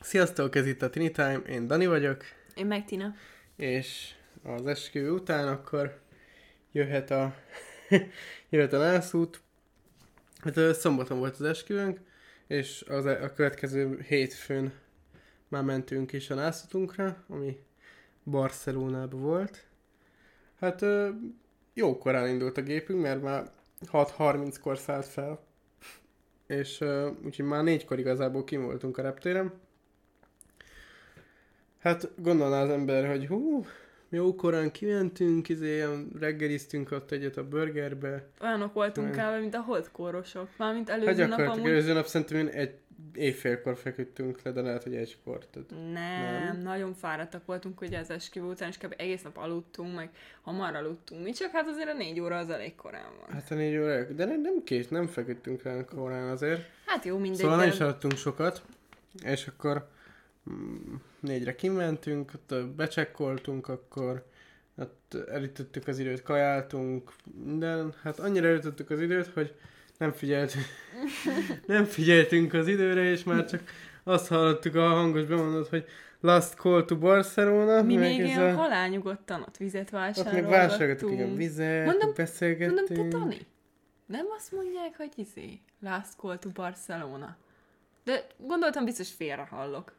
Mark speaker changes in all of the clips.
Speaker 1: Sziasztok, ez itt a Tini Time, én Dani vagyok,
Speaker 2: Én meg Tina.
Speaker 1: és az esküvő után akkor jöhet a, jöhet a nászút. Hát szombaton volt az esküvőnk, és az, a következő hétfőn már mentünk is a nászutunkra, ami Barcelonában volt. Hát jó korán indult a gépünk, mert már 6.30-kor szállt fel, és úgyhogy már négykor igazából kim voltunk a reptéren. Hát gondolná az ember, hogy hú, jó korán kimentünk, izé, reggeliztünk ott egyet a burgerbe.
Speaker 2: Olyanok voltunk
Speaker 1: Nem.
Speaker 2: kb. mint a holdkórosok. Mármint
Speaker 1: Hát
Speaker 2: előző nap
Speaker 1: gyakorlatilag
Speaker 2: amúgy...
Speaker 1: előző nap szerintem én egy éjfélkor feküdtünk le, de lehet, hogy egykor. Tehát
Speaker 2: Nem,
Speaker 1: Nem.
Speaker 2: nagyon fáradtak voltunk ugye az esküvő után, és kb. egész nap aludtunk, meg hamar aludtunk. Mi csak hát azért a négy óra az elég korán van.
Speaker 1: Hát a négy óra, de nem, nem kés, nem feküdtünk le korán azért.
Speaker 2: Hát jó, mindegy.
Speaker 1: Szóval
Speaker 2: de-
Speaker 1: nem is aludtunk sokat, és akkor négyre kimentünk, ott becsekkoltunk, akkor ott elütöttük az időt, kajáltunk, minden. Hát annyira elütöttük az időt, hogy nem figyeltünk, nem figyeltünk az időre, és már csak azt hallottuk a hangos bemondót, hogy Last call to Barcelona.
Speaker 2: Mi még ilyen
Speaker 1: a-
Speaker 2: halálnyugodtan ott vizet
Speaker 1: Ott még
Speaker 2: vásárolgattunk.
Speaker 1: vásárolgattuk, igen, vizet,
Speaker 2: Mondom-
Speaker 1: beszélgettünk.
Speaker 2: Mondom, te Dani, nem azt mondják, hogy izé, last call to Barcelona. De gondoltam, biztos félre hallok.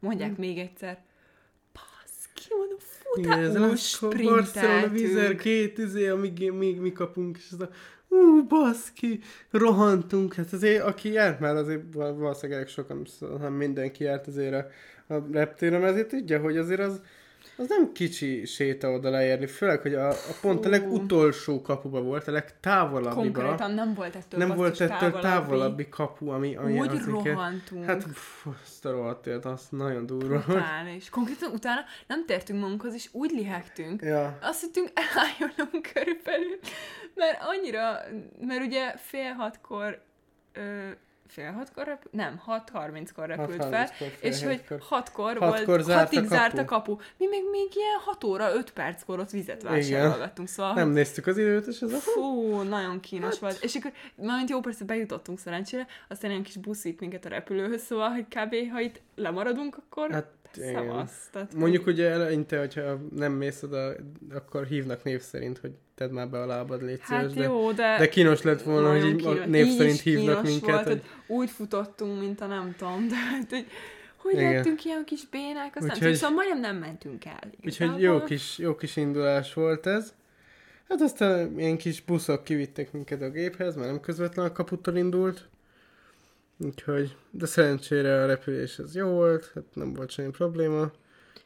Speaker 2: Mondják
Speaker 1: Hm.
Speaker 2: még egyszer. Baszki, mondom,
Speaker 1: Last call Barcelona
Speaker 2: sprinteltünk.
Speaker 1: két izé, amíg még mi kapunk, és ez a ú, baszki, rohantunk, hát azért, aki járt már, azért val- valószínűleg sokan, hanem mindenki járt azért a, a reptéren, ezért tudja, hogy azért az, az nem kicsi séta oda leérni, főleg, hogy a, a pont a legutolsó kapuba volt, a legtávolabbiba.
Speaker 2: Konkrétan nem volt ettől
Speaker 1: nem volt ettől távolabbi kapu, ami, ami
Speaker 2: Úgy rohantunk.
Speaker 1: Hát, pff, azt a rohadt élet, az nagyon durva volt.
Speaker 2: Brutális. Konkrétan utána nem tértünk magunkhoz, és úgy lihegtünk.
Speaker 1: Ja,
Speaker 2: Azt hittünk, elájulunk körülbelül, mert annyira, mert ugye fél hatkor, ö, fél hatkor repült? Nem, 6.30-kor repült fel,
Speaker 1: 6.30-kor,
Speaker 2: és hogy hatkor,
Speaker 1: Hatkor
Speaker 2: volt,
Speaker 1: zárt a
Speaker 2: hatig zárt a
Speaker 1: kapu.
Speaker 2: Mi meg még ilyen 6 óra, 5 perckor ott vizet vásárolgattunk, szóval
Speaker 1: Nem
Speaker 2: hogy
Speaker 1: néztük az időt, és ez a...
Speaker 2: Fú, nagyon kínos hát... volt. És akkor, majd jó, persze bejutottunk szerencsére, aztán ilyen kis buszít minket a repülőhöz, szóval, hogy kb. ha itt lemaradunk, akkor hát. Szavasz. Tehát,
Speaker 1: Mondjuk ugye eleinte, hogyha nem mész oda, akkor hívnak név szerint, hogy tedd már be a lábad, légy
Speaker 2: Hát
Speaker 1: szíves, de,
Speaker 2: jó, de...
Speaker 1: de kínos lett volna, hogy
Speaker 2: kínos.
Speaker 1: név
Speaker 2: Így
Speaker 1: szerint hívnak minket,
Speaker 2: Volt,
Speaker 1: hogy...
Speaker 2: hogy... Úgy futottunk, mint a nem tudom, de hát, hogy hogy
Speaker 1: Igen.
Speaker 2: lettünk ilyen kis bénák, azt nem
Speaker 1: Úgyhogy-
Speaker 2: tudom, szóval majdnem nem mentünk el.
Speaker 1: Úgyhogy
Speaker 2: igazából.
Speaker 1: jó kis, jó kis indulás volt ez. Hát aztán ilyen kis buszok kivittek minket a géphez, mert nem közvetlen a kaputól indult. Úgyhogy, de szerencsére a repülés az jó volt, hát nem volt semmi probléma.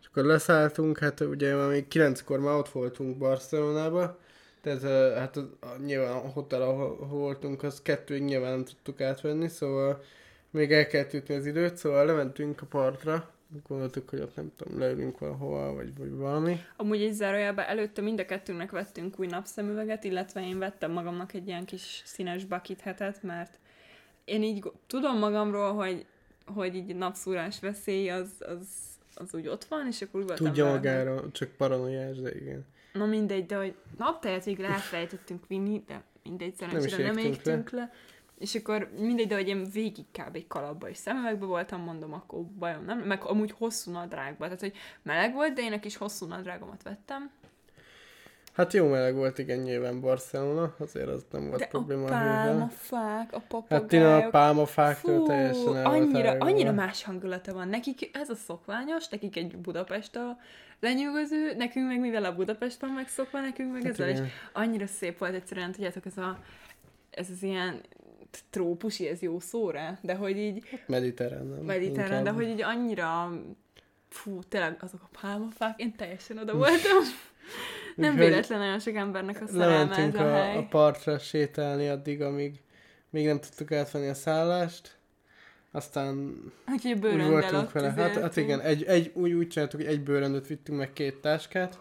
Speaker 1: És akkor leszálltunk, hát ugye már még kilenckor már ott voltunk Barcelonába. Tehát hát az, nyilván a hotel, ahol, voltunk, az kettőig nyilván nem tudtuk átvenni, szóval még el kellett ütni az időt, szóval lementünk a partra. Gondoltuk, hogy ott nem tudom, leülünk valahova, vagy, vagy valami.
Speaker 2: Amúgy egy zárójában előtte mind a kettőnknek vettünk új napszemüveget, illetve én vettem magamnak egy ilyen kis színes bucket hetet, mert én így tudom magamról, hogy, hogy így napszúrás veszély az, az, az úgy ott van, és akkor úgy voltam
Speaker 1: Tudja magára, csak paranoiás, de igen.
Speaker 2: Na mindegy, de hogy naptejet végül elfelejtettünk vinni, de mindegy, szerencsére nem,
Speaker 1: égtünk
Speaker 2: égtünk le. le. És akkor mindegy, de hogy én végig kb. egy kalapba és szemüvegbe voltam, mondom, akkor bajom nem, meg amúgy hosszú nadrágba, tehát hogy meleg volt, de én egy kis hosszú nadrágomat vettem.
Speaker 1: Hát jó meleg volt, igen, nyilván Barcelona, azért az nem volt
Speaker 2: de
Speaker 1: probléma
Speaker 2: a pálmafák, a papagájok.
Speaker 1: Hát Tina a pálmafáktól
Speaker 2: Fú,
Speaker 1: teljesen el
Speaker 2: annyira, annyira más hangulata van. Nekik ez a szokványos, nekik egy Budapest a lenyűgöző, nekünk meg mivel a Budapest van megszokva, nekünk meg
Speaker 1: Hát
Speaker 2: ezzel is
Speaker 1: igen.
Speaker 2: annyira szép volt egyszerűen, tudjátok, ez a ez az ilyen trópusi, ez jó szóra, de hogy így
Speaker 1: Mediterrán, nem?
Speaker 2: mediterrán, de
Speaker 1: Inkább.
Speaker 2: hogy így annyira fú, tényleg azok a pálmafák, én teljesen oda voltam. Nem véletlen nagyon sok embernek a szerelme ez a
Speaker 1: a,
Speaker 2: hely.
Speaker 1: a partra sétálni addig, amíg még nem tudtuk átvenni a szállást. Aztán
Speaker 2: Úgyhogy a
Speaker 1: úgy voltunk vele. Hát, hát igen, egy, egy, úgy, úgy csináltuk, hogy egy bőröndöt vittünk meg két táskát,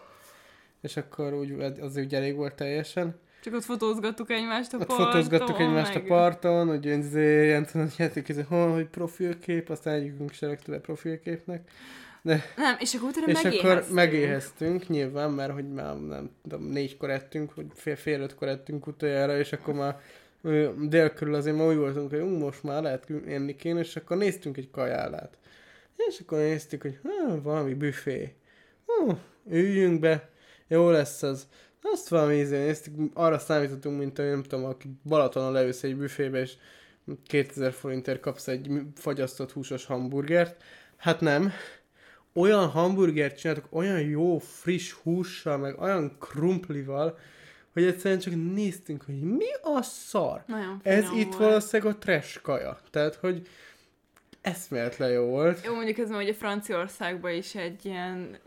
Speaker 1: és akkor úgy, az úgy elég volt teljesen.
Speaker 2: Csak ott fotózgattuk egymást a
Speaker 1: Ott
Speaker 2: parton.
Speaker 1: fotózgattuk egymást a
Speaker 2: meg-
Speaker 1: parton, hogy izé, ilyen tudom, hogy hogy profilkép, aztán egyikünk se rakta be profilképnek.
Speaker 2: Nem, és akkor utána
Speaker 1: és
Speaker 2: megéheztünk.
Speaker 1: akkor megéheztünk, nyilván, mert hogy már nem tudom, négykor ettünk, vagy fél, fél ötkor ettünk utoljára, és akkor már dél körül azért már úgy voltunk, hogy most már lehet enni kéne, és akkor néztünk egy kajálát. És akkor néztük, hogy ha, valami büfé. Hú, üljünk be, jó lesz az. Azt valami ízé néztük, arra számítottunk, mint hogy nem tudom, aki Balatonon leülsz egy büfébe, és 2000 forintért kapsz egy fagyasztott húsos hamburgert. Hát nem. Olyan hamburgert csináltak, olyan jó, friss hússal, meg olyan krumplival, hogy egyszerűen csak néztünk, hogy mi a szar. Ez itt
Speaker 2: volt.
Speaker 1: valószínűleg a trash kaja. Tehát, hogy eszméletlen jó volt.
Speaker 2: Jó, mondjuk ez hogy a Franciaországban is egy ilyen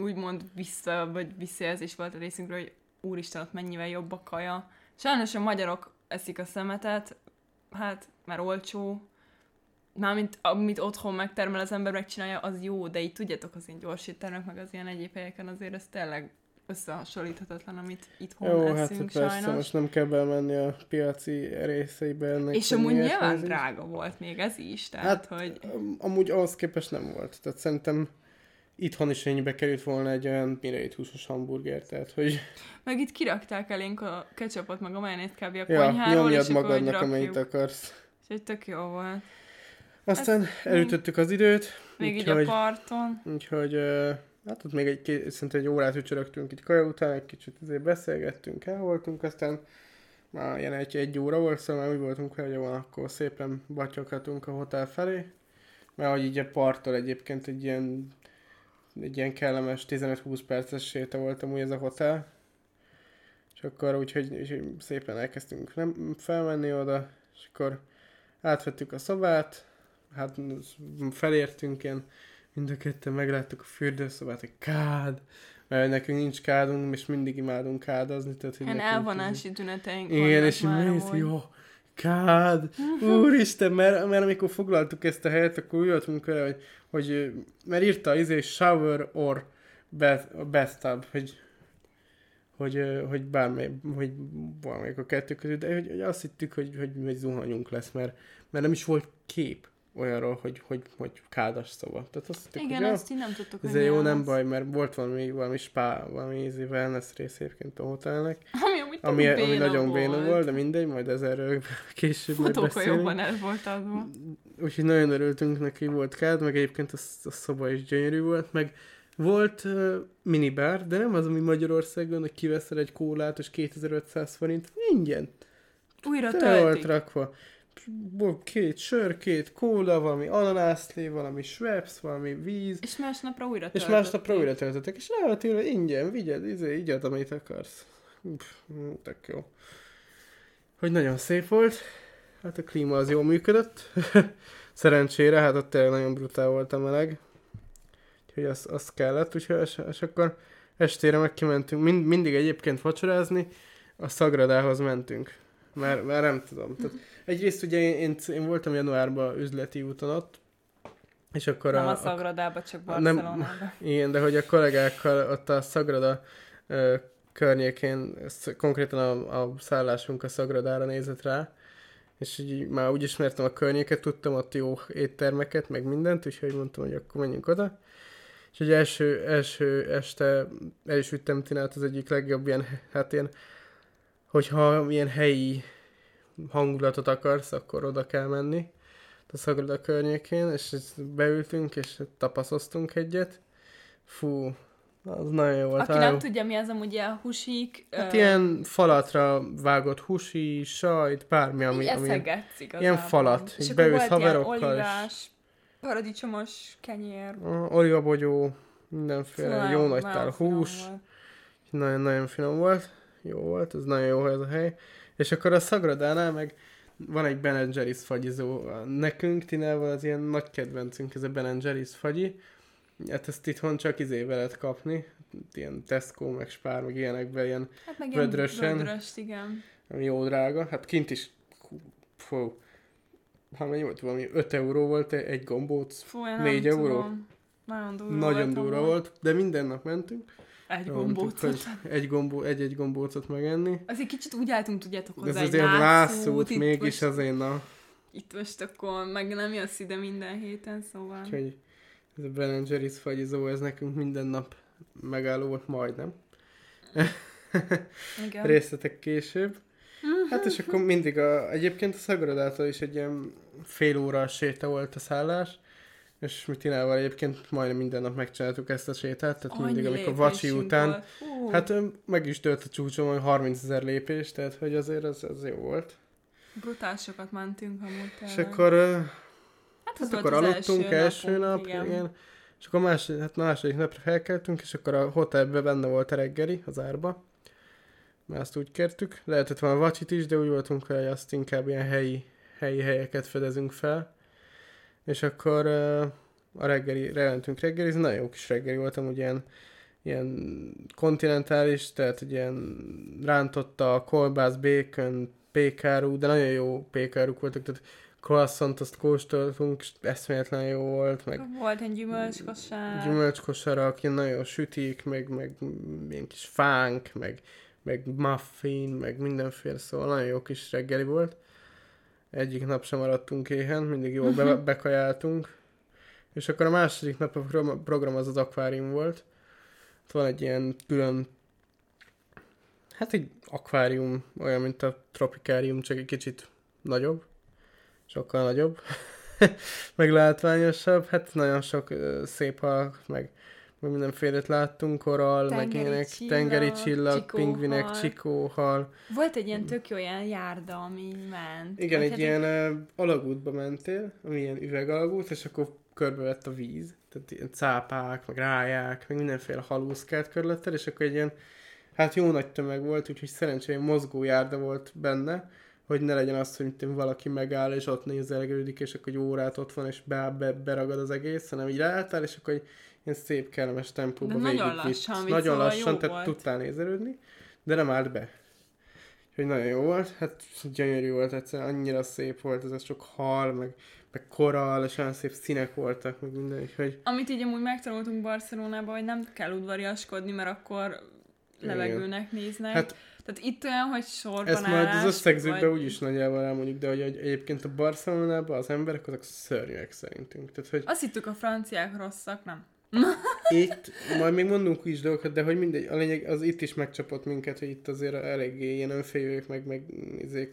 Speaker 2: úgymond vissza, vagy visszajelzés volt a részünkről, hogy úristen, ott mennyivel jobb a kaja. Sajnos a magyarok eszik a szemetet, hát, mert olcsó, mármint amit otthon megtermel az ember, megcsinálja, az jó, de így tudjátok, az ilyen gyors éttermek, meg az ilyen egyéb helyeken azért ez tényleg összehasonlíthatatlan, amit itthon
Speaker 1: Jó, hát
Speaker 2: eszünk
Speaker 1: persze,
Speaker 2: sajnos.
Speaker 1: most nem kell bemenni a piaci részeibe ennek.
Speaker 2: És amúgy nyilván
Speaker 1: nézünk.
Speaker 2: drága volt még ez is, tehát
Speaker 1: Hát,
Speaker 2: hogy
Speaker 1: Am- Amúgy ahhoz képest nem volt. Tehát szerintem itthon is ennyibe került volna egy olyan mireit húsos hamburger, tehát hogy
Speaker 2: meg itt kirakták elénk a ketchupot, meg a majonézt kb. a
Speaker 1: ja,
Speaker 2: konyháról, és akkor
Speaker 1: magadnak, amennyit akarsz.
Speaker 2: Úgyhogy tök jó volt.
Speaker 1: Aztán
Speaker 2: még-
Speaker 1: elütöttük az időt,
Speaker 2: Még így a
Speaker 1: úgyhogy,
Speaker 2: parton.
Speaker 1: úgyhogy hát ott még egy, két, szerintem egy órát ücsörögtünk itt kaja után, egy kicsit azért beszélgettünk, el voltunk, aztán már ilyen egy, egy óra volt, szóval már úgy voltunk, hogy van, akkor szépen batyoghatunk a hotel felé, mert hogy így a parttól egyébként egy ilyen egy ilyen kellemes 15-20 perces séta volt amúgy ez a hotel. És akkor úgyhogy, úgyhogy szépen elkezdtünk nem felmenni oda, és akkor átvettük a szobát, hát felértünk ilyen, mind a ketten megláttuk a fürdőszobát, egy kád, mert nekünk nincs kádunk, és mindig imádunk kádazni. Tehát, hogy
Speaker 2: Ilyen elvonási tüneteink
Speaker 1: igen, és így jó, kád, úristen, mert, mert amikor foglaltuk ezt a helyet, akkor úgy voltunk vele, hogy, hogy mert írta izé shower or bath, bathtub, hogy hogy, hogy bármely, hogy valamelyik a kettő között, de hogy, hogy azt hittük, hogy, hogy, hogy zuhanyunk lesz, mert, mert nem is volt kép olyanról, hogy, hogy, hogy kádas szoba. Tehát azt hittük,
Speaker 2: Igen,
Speaker 1: ja,
Speaker 2: ezt így nem tudtuk, hogy
Speaker 1: ez jó,
Speaker 2: milyen
Speaker 1: nem
Speaker 2: az.
Speaker 1: baj, mert volt valami, valami spa, valami easy wellness rész egyébként a hotelnek,
Speaker 2: Ami, amúgy
Speaker 1: ami, ami
Speaker 2: béna
Speaker 1: nagyon béna volt, de mindegy, majd ezerről később majd beszélünk.
Speaker 2: jobban el volt adva.
Speaker 1: Úgyhogy nagyon örültünk neki, volt kád, meg egyébként a, a szoba is gyönyörű volt, meg volt uh, minibár, de nem az, ami Magyarországon, hogy kiveszel egy kólát, és 2500 forint, ingyen.
Speaker 2: Újra
Speaker 1: volt
Speaker 2: töltik.
Speaker 1: rakva. Két sör, két kóla, valami ananászlé, valami Schweppes, valami víz,
Speaker 2: És másnapra újra
Speaker 1: és
Speaker 2: töltötték.
Speaker 1: másnapra újra töltöttek, és le volt írva ingyen, vigyed, izé, igyad, amit akarsz. Pff, hm, tök jó. Hogy nagyon szép volt. Hát a klíma az jól működött. Szerencsére, hát ott tényleg nagyon brutál volt a meleg. Úgyhogy az, az kellett, úgyhogy és, és akkor estére meg kimentünk. Mind, mindig egyébként vacsorázni, a Szagradához mentünk. Mert, mert nem tudom. Tehát egyrészt ugye én, én, én voltam januárban üzleti úton ott, és akkor
Speaker 2: Nem
Speaker 1: a,
Speaker 2: a Szagradába, csak
Speaker 1: nem-
Speaker 2: Barcelonába.
Speaker 1: igen, de hogy a kollégákkal ott a Szagrada ö, környékén, ez konkrétan a, a szállásunk a Szagradára nézett rá, és így már úgy ismertem a környéket, tudtam ott jó éttermeket, meg mindent, úgyhogy mondtam, hogy akkor menjünk oda. És egy első, első este el is vittem Tinát az egyik legjobb ilyen, hát ilyen, hogyha ilyen helyi hangulatot akarsz, akkor oda kell menni a Szagrada környékén, és beültünk, és tapaszoztunk egyet. Fú, az nagyon jó volt.
Speaker 2: Aki nem tudja, mi az amúgy ilyen husik,
Speaker 1: Hát
Speaker 2: ö,
Speaker 1: ilyen falatra vágott husi, sajt, bármi, ami, ami
Speaker 2: igazából.
Speaker 1: ilyen falat,
Speaker 2: És akkor
Speaker 1: beülsz
Speaker 2: ilyen
Speaker 1: haverokkal, és-
Speaker 2: paradicsomos kenyér.
Speaker 1: a olivabogyó, mindenféle,
Speaker 2: Nagyon-
Speaker 1: jó nagy tál hús, nagyon-nagyon finom volt, jó volt, ez nagyon jó ez a hely. És akkor a Szagradánál meg van egy Ben Jerry's fagyizó. Nekünk, Tinával az ilyen nagy kedvencünk, ez a Ben Jerry's fagyi. Hát ezt itthon csak izébe lehet kapni, ilyen Tesco, meg Spár, meg ilyenekben ilyen
Speaker 2: Hát meg
Speaker 1: Vödrösen.
Speaker 2: vödröst, igen.
Speaker 1: ami jó drága. Hát kint is, fú, ha mennyi volt valami, 5 euró volt egy gombóc.
Speaker 2: Fú, én nem
Speaker 1: Négy euró?
Speaker 2: tudom. Nagyon durva
Speaker 1: Nagyon
Speaker 2: volt
Speaker 1: durva volt, de minden nap mentünk.
Speaker 2: Egy gombócot.
Speaker 1: Egy, gombó, egy-egy gombócot megenni.
Speaker 2: Azért kicsit úgy álltunk, tudjátok,
Speaker 1: Ez
Speaker 2: hozzá egy
Speaker 1: azért
Speaker 2: lászút,
Speaker 1: lászút
Speaker 2: itt
Speaker 1: mégis
Speaker 2: most,
Speaker 1: azért, na.
Speaker 2: Itt most akkor meg nem jössz ide minden héten, szóval.
Speaker 1: Úgyhogy ez a Ben Jerry's fagyizó, ez nekünk minden nap megálló volt majdnem.
Speaker 2: Igen.
Speaker 1: Részletek később. Hát és akkor mindig a, egyébként a Szagradától is egy ilyen fél óra séta volt a szállás, És mi Tinával egyébként majdnem minden nap megcsináltuk ezt a sétát, tehát
Speaker 2: Annyi
Speaker 1: mindig, amikor vacsi után,
Speaker 2: volt.
Speaker 1: Hát meg is tört a csúcson, hogy 30 ezer lépés, tehát hogy azért az, az jó volt.
Speaker 2: brutál sokat mentünk amúgy
Speaker 1: És akkor,
Speaker 2: hát,
Speaker 1: hát akkor
Speaker 2: az
Speaker 1: aludtunk első nap,
Speaker 2: napunk,
Speaker 1: igen. És akkor más, hát második napra felkeltünk, és akkor a hotelben benne volt a reggeli, az árba. Mert azt úgy kértük. Lehetett volna vacsit is, de úgy voltunk hogy azt inkább ilyen helyi, helyi helyeket fedezünk fel. És akkor a reggeli, rejelentünk reggelizni, nagyon jó kis reggeli voltam, ugye ilyen, ilyen kontinentális, tehát hogy ilyen rántotta, kolbász, bacon, pékárú, de nagyon jó pékáruk voltak, tehát croissant azt kóstoltunk, és eszméletlen jó volt, meg
Speaker 2: Volt egy gyümölcskosár.
Speaker 1: gyümölcskosarak, ilyen nagyon sütik, meg, meg ilyen kis fánk, meg, meg muffin, meg mindenféle, szóval nagyon jó kis reggeli volt. Egyik nap sem maradtunk éhen, mindig jól be, bekajáltunk. És akkor a második nap a pro- program az az akvárium volt. Ott van egy ilyen külön, hát egy akvárium, olyan, mint a tropikárium, csak egy kicsit nagyobb. Sokkal nagyobb. meg látványosabb. Hát nagyon sok szép hal, meg, meg mindenfélét láttunk, korall, meg
Speaker 2: Tengeri
Speaker 1: ilyenek,
Speaker 2: csillag,
Speaker 1: tengeri csillag,
Speaker 2: csikóhal.
Speaker 1: pingvinek, csikóhal.
Speaker 2: Volt egy ilyen tök jó ilyen járda, ami ment.
Speaker 1: Igen,
Speaker 2: Vagy
Speaker 1: egy
Speaker 2: hát
Speaker 1: ilyen ö, alagútba mentél, ami ilyen üvegalagút, és akkor körbevett a víz, tehát ilyen cápák, meg ráják, meg mindenféle halúszkált körülötted, és akkor egy ilyen, hát jó nagy tömeg volt, úgyhogy szerencsére mozgó járda volt benne, hogy ne legyen az, hogy valaki megáll, és ott nézelgődik, és akkor egy órát ott van, és be, be, beragad az egész, hanem így ráálltál, és akkor egy ilyen szép, kellemes tempóba
Speaker 2: De nagyon lassan vitt,
Speaker 1: Nagyon lassan, tehát
Speaker 2: volt.
Speaker 1: tudtál nézelődni, de nem állt be. Úgyhogy nagyon jó volt, hát gyönyörű volt egyszerűen, annyira szép volt ez sok hal, meg, meg korall, és olyan szép színek voltak, meg minden, úgyhogy
Speaker 2: Amit így amúgy megtanultunk Barcelonában, hogy nem kell udvariaskodni, mert akkor levegőnek néznek.
Speaker 1: Hát-
Speaker 2: Tehát itt olyan, hogy sorban
Speaker 1: ezt majd az
Speaker 2: állás,
Speaker 1: összegzőkben
Speaker 2: vagy-
Speaker 1: úgyis nagyjából elmondjuk, de hogy egy- egyébként a Barcelonában az emberek azok szörnyűek szerintünk. Tehát, hogy
Speaker 2: Azt hittük a franciák rosszak, nem?
Speaker 1: Itt, majd még mondunk is dolgokat, de hogy mindegy, a lényeg az itt is megcsapott minket, hogy itt azért eléggé ilyen önfélők, meg, meg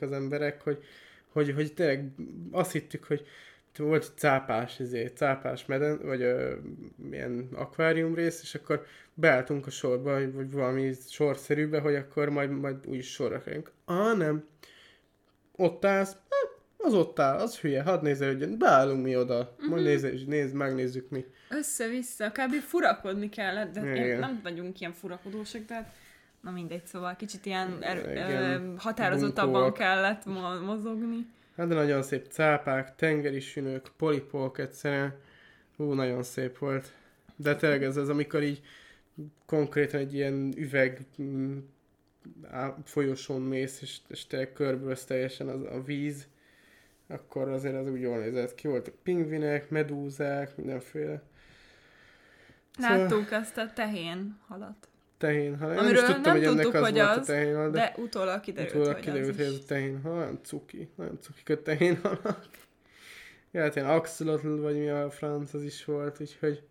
Speaker 1: az emberek, hogy, hogy, hogy tényleg azt hittük, hogy volt egy cápás, izé, cápás meden, vagy ö, ilyen akvárium rész, és akkor beálltunk a sorba, vagy- valami sorszerűbe, hogy akkor majd, majd is sorra kerülünk. Ah, nem. Ott állsz, az ott áll, az hülye, hadd nézelődjön, beállunk mi oda, majd nézz, nézd, megnézzük mi.
Speaker 2: Össze-vissza, kb. furakodni kellett, de
Speaker 1: Igen.
Speaker 2: nem vagyunk ilyen furakodósak, de hát na mindegy, szóval kicsit ilyen er,
Speaker 1: Igen.
Speaker 2: ö, határozottabban
Speaker 1: Bunkóak.
Speaker 2: kellett mo- mozogni.
Speaker 1: Hát de nagyon szép cápák, tengeri sünők, polipók egyszerűen. Hú, nagyon szép volt. De tényleg ez az, amikor így konkrétan egy ilyen üveg mm, á- folyosón mész, és, és tényleg körbölsz teljesen az, a víz, akkor azért az úgy jól nézett ki. Voltak pingvinek, medúzák, mindenféle. Szóval-
Speaker 2: Láttuk azt a tehén halat.
Speaker 1: Tehén, ha nem
Speaker 2: Amiről
Speaker 1: is tudtam,
Speaker 2: nem
Speaker 1: hogy
Speaker 2: tudtuk,
Speaker 1: az
Speaker 2: hogy
Speaker 1: volt a
Speaker 2: az,
Speaker 1: tehén, hal, de,
Speaker 2: De utólag kiderült,
Speaker 1: utólag
Speaker 2: hogy
Speaker 1: kiderült,
Speaker 2: az
Speaker 1: hogy ez a tehén, hal, nagyon cuki, nagyon cuki a tehén halak. Ja, hát ilyen axolotl, vagy mi a franc, az is volt, úgyhogy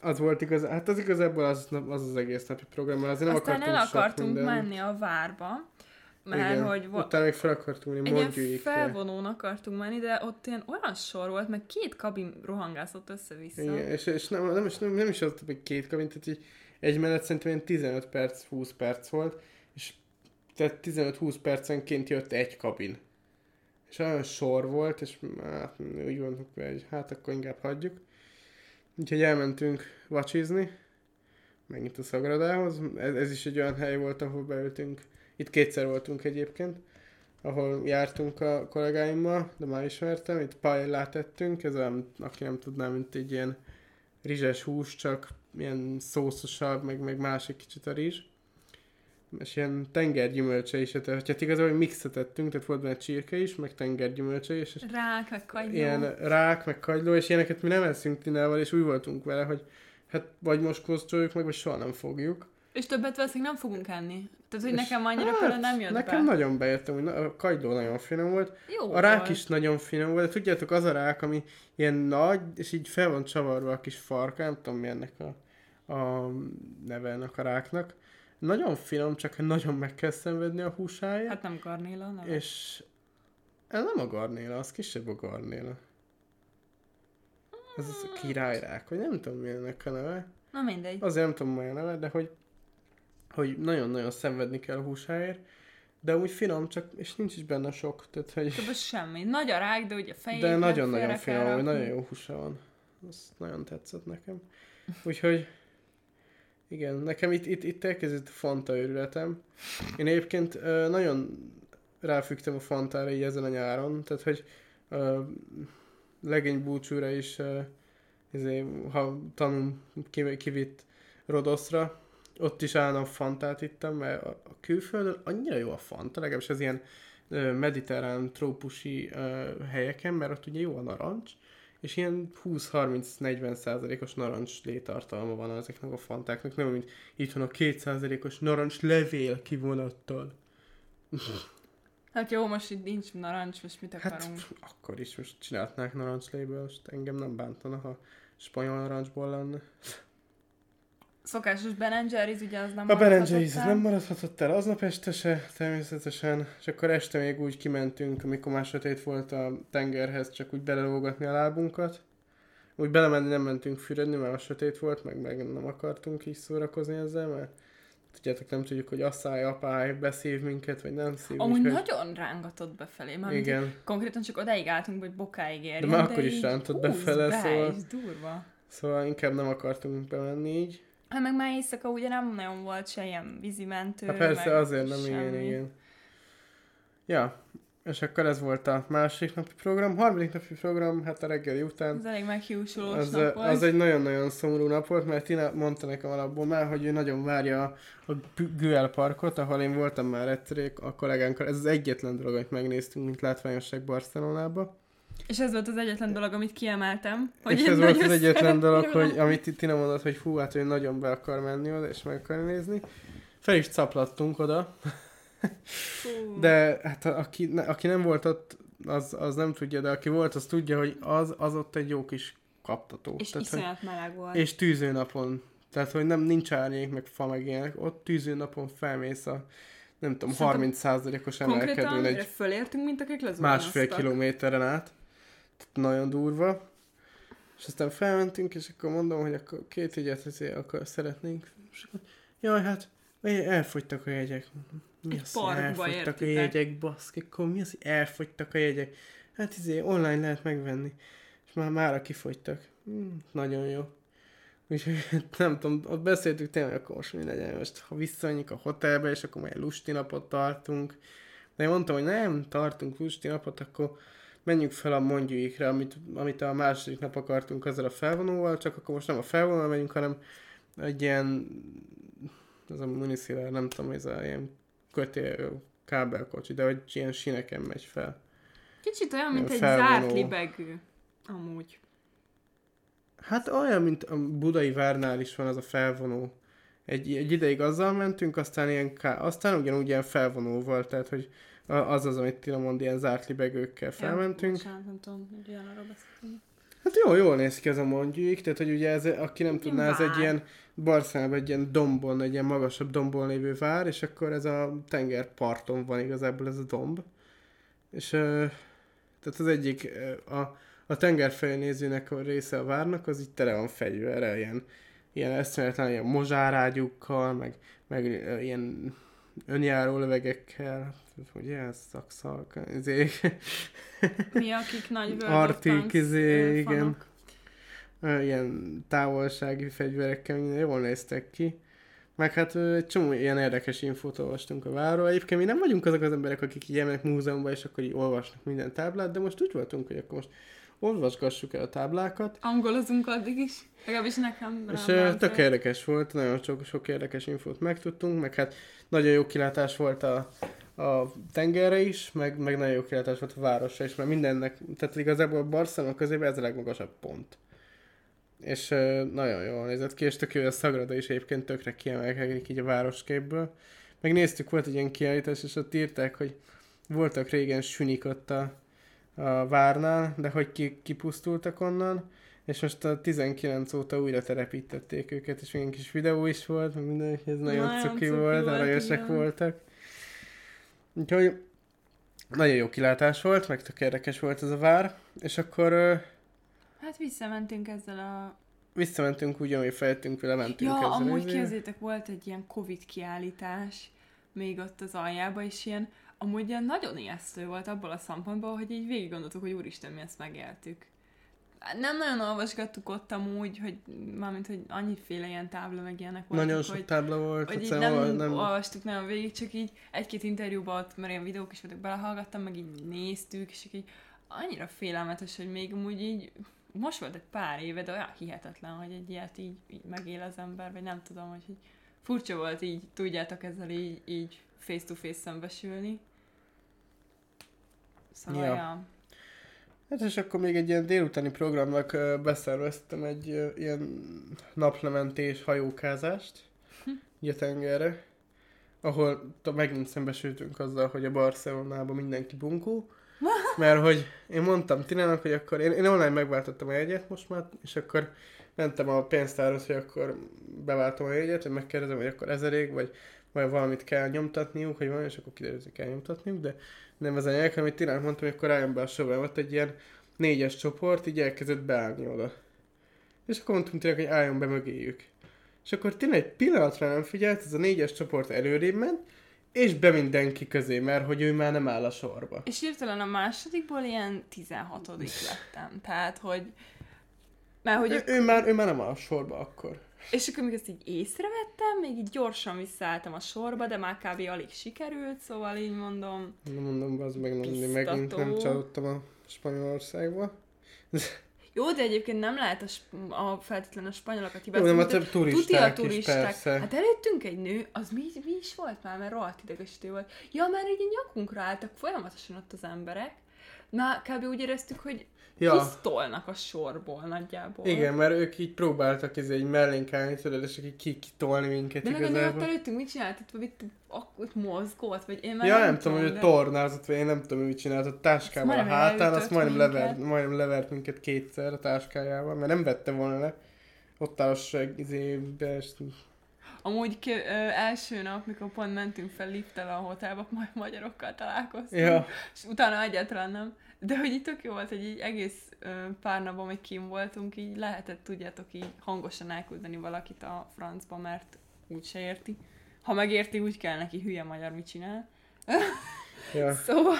Speaker 1: az volt igaz, hát az igazából az, az az egész napi program, mert azért nem
Speaker 2: Aztán
Speaker 1: akartunk
Speaker 2: el
Speaker 1: sok
Speaker 2: akartunk
Speaker 1: minden.
Speaker 2: menni a várba, mert
Speaker 1: Igen.
Speaker 2: hogy vo-
Speaker 1: Utána még fel akartunk menni, mondjuk
Speaker 2: felvonón akartunk menni, de ott ilyen olyan sor volt, meg két kabin rohangászott össze-vissza.
Speaker 1: Igen, és, és nem, nem, is, nem, nem is az, hogy két kabin, tehát így egy menet szerintem ilyen 15 perc, 20 perc volt, és tehát 15-20 percenként jött egy kabin. És olyan sor volt, és hát úgy voltunk hogy hát akkor inkább hagyjuk. Úgyhogy elmentünk vacsizni, megint a Szagradához. Ez, ez is egy olyan hely volt, ahol beültünk. Itt kétszer voltunk egyébként, ahol jártunk a kollégáimmal, de már ismertem. Itt paellát tettünk, ez olyan, aki nem tudná, mint egy ilyen rizses hús, csak ilyen szószosabb, meg, meg másik kicsit a rizs. És ilyen tengergyümölcse is, tehát hát igazából mixet tettünk, tehát volt benne csirke is, meg tengergyümölcse is, és
Speaker 2: Rák, meg kagyló.
Speaker 1: ilyen rák, meg kagyló, és ilyeneket mi nem eszünk Tinával, és úgy voltunk vele, hogy hát vagy most kóstoljuk meg, vagy soha nem fogjuk.
Speaker 2: És többet valószínűleg nem fogunk enni. Tehát, hogy
Speaker 1: És
Speaker 2: nekem annyira hát, például nem jött
Speaker 1: Nekem
Speaker 2: be.
Speaker 1: nagyon bejöttem, hogy a kagyló nagyon finom volt,
Speaker 2: Jó
Speaker 1: a rák
Speaker 2: volt.
Speaker 1: is nagyon finom volt, de tudjátok, az a rák, ami ilyen nagy, és így fel van csavarva a kis farka, nem tudom mi ennek a, a neve ennek a ráknak. Nagyon finom, csak nagyon meg kell szenvedni a húsáját.
Speaker 2: Hát nem karnéla, nem.
Speaker 1: És ez nem a garnéla, az kisebb a garnéla. Ez az királyrák, vagy nem tudom milyennek a neve.
Speaker 2: Na mindegy.
Speaker 1: Azért nem tudom milyen neve, de hogy, hogy nagyon-nagyon szenvedni kell a húsáért. De úgy finom, csak, és nincs is benne sok. Tehát, hogy...
Speaker 2: Több semmi. Nagy a rák, de ugye fejét
Speaker 1: De nagyon-nagyon finom, hogy nagyon jó húsa van. Ez nagyon tetszett nekem. Úgyhogy igen, nekem itt, itt, itt elkezdett a Fanta őrületem. Én egyébként ö, nagyon ráfügtem a Fantára így ezen a nyáron, tehát hogy ö, legény búcsúra is, ö, ezért, ha tanul kivitt Rodoszra, ott is állna Fantát ittam, mert a, a külföldön annyira jó a Fanta, legalábbis az ilyen ö, mediterrán, trópusi ö, helyeken, mert ott ugye jó a narancs, és ilyen 20-30-40 százalékos narancs létartalma van ezeknek a fantáknak, nem mint van a 2 százalékos narancs levél kivonattal.
Speaker 2: Hát jó, most itt nincs narancs, most mit
Speaker 1: Hát
Speaker 2: akarunk?
Speaker 1: akkor is most csinálhatnák narancsléből, most engem nem bántana, ha spanyol narancsból lenne.
Speaker 2: Szokásos Ben Jerry's, ugye az nem
Speaker 1: A Ben Jerry's nem maradhatott el aznap este se, természetesen, és akkor este még úgy kimentünk, amikor már sötét volt a tengerhez, csak úgy belelógatni a lábunkat. Úgy belemenni nem mentünk fürödni, mert a sötét volt, meg, meg nem akartunk így szórakozni ezzel, mert tudjátok, nem tudjuk, hogy asszály, apály beszív minket, vagy nem szív.
Speaker 2: Amúgy
Speaker 1: úgyhogy-
Speaker 2: nagyon rángatott befelé, már
Speaker 1: Igen,
Speaker 2: konkrétan csak odáig álltunk, hogy bokáig érjen.
Speaker 1: De már akkor is rántott befele,
Speaker 2: be,
Speaker 1: szóval-
Speaker 2: durva.
Speaker 1: szóval inkább nem akartunk bemenni így.
Speaker 2: Hát meg már éjszaka ugye nem nagyon volt se ilyen vízimentő,
Speaker 1: Hát persze, azért nem, igen,
Speaker 2: semmi.
Speaker 1: igen. Ja, és akkor ez volt a másik napi program. Harmadik napi program, hát a reggeli után.
Speaker 2: Ez elég meghiúsulós
Speaker 1: Az,
Speaker 2: nap volt.
Speaker 1: az egy nagyon-nagyon szomorú nap volt, mert Tina mondta nekem alapból már, hogy ő nagyon várja a, a Güell parkot, ahol én voltam már egyszer a kollégánkkal. Ez az egyetlen dolog, amit megnéztünk, mint látványosság Barcelonába.
Speaker 2: És ez volt az egyetlen dolog, amit kiemeltem. Hogy
Speaker 1: és ez volt az egyetlen dolog, hogy, amit Tina mondott, hogy hú, hát ő nagyon be akar menni oda, és meg akar nézni. Fel is caplattunk oda, de hát aki, aki nem volt ott, az, az nem tudja, de aki volt, az tudja, hogy az, az ott egy jó kis kaptató.
Speaker 2: És
Speaker 1: Tehát, hogy,
Speaker 2: iszonyat meleg volt.
Speaker 1: és tűzőnapon. Tehát, hogy nem nincs árnyék, meg fa, meg ilyenek. Ott tűzőnapon felmész a nem tudom,
Speaker 2: Szerintem
Speaker 1: 30%-os
Speaker 2: Konkrétan
Speaker 1: emelkedőn
Speaker 2: mire
Speaker 1: egy
Speaker 2: fölértünk, mint akik lezuhanoztak.
Speaker 1: másfél kilométeren át. Tehát nagyon durva. És aztán felmentünk, és akkor mondom, hogy akkor két jegyet azért akkor szeretnénk. És akkor, jaj, hát elfogytak a jegyek. Mi
Speaker 2: Egy
Speaker 1: az, elfogytak a
Speaker 2: értitek.
Speaker 1: jegyek, baszki, akkor mi az, hogy elfogytak a jegyek? Hát izé, online lehet megvenni. És már mára kifogytak. Hmm, nagyon jó. Úgyhogy nem tudom, ott beszéltük tényleg, akkor most mi legyen, most ha visszamenjünk a hotelbe, és akkor majd lusti napot tartunk. De én mondtam, hogy nem, tartunk lusti napot, akkor menjünk fel a mondjuikra, amit, amit a második nap akartunk ezzel a felvonóval, csak akkor most nem a felvonóval megyünk, hanem egy ilyen, az a municipal, nem tudom, ez a ilyen kötél kábelkocsi, de hogy ilyen sineken megy fel.
Speaker 2: Kicsit olyan, mint egy zárt libegő. Amúgy.
Speaker 1: Hát olyan, mint a budai várnál is van az a felvonó. Egy, egy ideig azzal mentünk, aztán ilyen ká... aztán ugyanúgy ilyen felvonóval, tehát hogy az az, amit Tina mond, ilyen zárt libegőkkel felmentünk.
Speaker 2: Ja, nem tudom, hogy olyanra beszéltünk.
Speaker 1: Hát jó, jól néz ki ez a mondjuk, tehát hogy ugye ez, aki nem tudná, ez egy ilyen Barcelonában egy ilyen dombon, egy ilyen magasabb dombon lévő vár, és akkor ez a tengerparton van igazából ez a domb. És tehát az egyik, a, a tengerfelé nézőnek a része a várnak, az így tele van fegyverrel, ilyen, ilyen eszméletlen, ilyen mozsárágyukkal, meg, meg ilyen önjáró lövegekkel, ugye, ez szakszalka, ezért
Speaker 2: Mi, akik nagy World Tanks,
Speaker 1: izé, igen. ilyen távolsági fegyverekkel, minden jól néztek ki. Meg hát egy csomó ilyen érdekes infót olvastunk a várról. Egyébként mi nem vagyunk azok az emberek, akik így elmennek múzeumban, és akkor így olvasnak minden táblát, de most úgy voltunk, hogy akkor most olvasgassuk el a táblákat.
Speaker 2: Angolozunk addig is. Legalábbis nekem.
Speaker 1: És
Speaker 2: rám
Speaker 1: tök érdekes volt, nagyon sok, sok érdekes infót megtudtunk, meg hát nagyon jó kilátás volt a, a tengerre is, meg, meg nagyon jó kilátás volt a városra is, mert mindennek, tehát igazából a Barcelona közében ez a legmagasabb pont. És ö, nagyon jól nézett ki, és tök jó, a Sagrada is egyébként tökre kiemelkedik így a városképből. Megnéztük, volt egy ilyen kiállítás, és ott írták, hogy voltak régen sünik ott a, a várnál, de hogy ki, kipusztultak onnan, és most a 19 óta újra telepítették őket, és ilyen kis videó is volt, meg minden, és ez nagyon,
Speaker 2: Nagyon
Speaker 1: cuki
Speaker 2: cuki
Speaker 1: volt,
Speaker 2: igen.
Speaker 1: voltak. Úgyhogy nagyon jó kilátás volt, meg tök érdekes volt ez a vár, és akkor
Speaker 2: Hát visszamentünk ezzel a...
Speaker 1: Visszamentünk úgy, ami fejtünk vele, mentünk
Speaker 2: Ja,
Speaker 1: ezzel.
Speaker 2: amúgy képzétek, volt egy ilyen Covid kiállítás még ott az aljába, és ilyen, amúgy ilyen nagyon ijesztő volt abból a szempontból, hogy így végig gondoltuk, hogy úristen, mi ezt megéltük. Nem nagyon olvasgattuk ott amúgy, hogy mármint, hogy annyiféle ilyen tábla meg ilyenek voltak,
Speaker 1: Nagyon sok
Speaker 2: hogy,
Speaker 1: tábla volt.
Speaker 2: hogy így nem, nem olvastuk nagyon végig, csak így egy-két interjúban ott, mert ilyen videók is voltak, belehallgattam, meg így néztük, és így annyira félelmetes, hogy még amúgy így most volt egy pár éve, de olyan hihetetlen, hogy egy ilyet így, így megél az ember, vagy nem tudom, hogy így furcsa volt így, tudjátok ezzel így, így face-to-face szembesülni. Szóval,
Speaker 1: Ja.
Speaker 2: ja.
Speaker 1: Hát és akkor még egy ilyen délutáni programnak beszerveztem egy ilyen naplementés hajókázást, így a tengerre, ahol megint szembesültünk azzal, hogy a Barcelonában mindenki bunkó, mert hogy én mondtam Tinának, hogy akkor én, én online megváltottam a jegyet most már, és akkor mentem a pénztárhoz, hogy akkor beváltom a jegyet, hogy megkérdezem, hogy akkor ez elég, vagy, vagy valamit kell nyomtatniuk, hogy van, és akkor kiderül, hogy kell nyomtatniuk, de nem ez a nyelv, hanem Tinának mondtam, hogy akkor álljon be a ott egy ilyen négyes csoport, így elkezdett beállni oda. És akkor mondtunk tényleg, hogy álljon be mögéjük. És akkor tényleg egy pillanatra nem figyelt, ez a négyes csoport előrébb ment, és be mindenki közé, mert hogy ő már nem áll a sorba.
Speaker 2: És hirtelen a másodikból ilyen 16 lettem. Tehát, hogy mert hogy
Speaker 1: Ő, ő, már, ő már nem áll a sorba akkor.
Speaker 2: És akkor még ezt így észrevettem, még így gyorsan visszaálltam a sorba, de már kb. alig sikerült, szóval így mondom,
Speaker 1: Nem mondom, az meg nem, megint nem csalódtam a Spanyolországba.
Speaker 2: jó, de egyébként nem lehet a, sp- a feltétlenül a spanyolokat
Speaker 1: Jó, nem a
Speaker 2: hibázni.
Speaker 1: több
Speaker 2: Tuti a
Speaker 1: turisták, is,
Speaker 2: turisták.
Speaker 1: persze.
Speaker 2: Hát előttünk egy nő, az mi, mi is volt már, mert rohadt idegesítő volt. Ja, már így nyakunkra álltak folyamatosan ott az emberek. Na, kb. úgy éreztük, hogy
Speaker 1: Ja,
Speaker 2: kisztolnak a sorból nagyjából.
Speaker 1: igen, mert ők így próbáltak ez egy mellénk állni, tudod, és így ki- kitolni minket
Speaker 2: De ott
Speaker 1: igazából.
Speaker 2: előttünk mit csinált? Itt, itt, ott mozgott, vagy én már
Speaker 1: Ja,
Speaker 2: nem,
Speaker 1: nem tudom, hogy
Speaker 2: de-
Speaker 1: tornázott, vagy én nem tudom, mit csinált a táskával a hátán, azt majdnem
Speaker 2: minket.
Speaker 1: levert, majdnem levert minket kétszer a táskájával, mert nem vette volna le. Ott áll a seg, izébe, és
Speaker 2: Amúgy ki, ö, első nap, mikor pont mentünk fel lifttel a hotelba, majd magyarokkal találkoztunk.
Speaker 1: Ja.
Speaker 2: És utána egyáltalán nem. De hogy itt tök jó volt, hogy így egész ö, pár napban, amíg kim voltunk, így lehetett, tudjátok, így hangosan elküldeni valakit a francba, mert úgy se érti. Ha megérti, úgy kell neki hülye magyar mit csinál.
Speaker 1: ja.
Speaker 2: Szóval,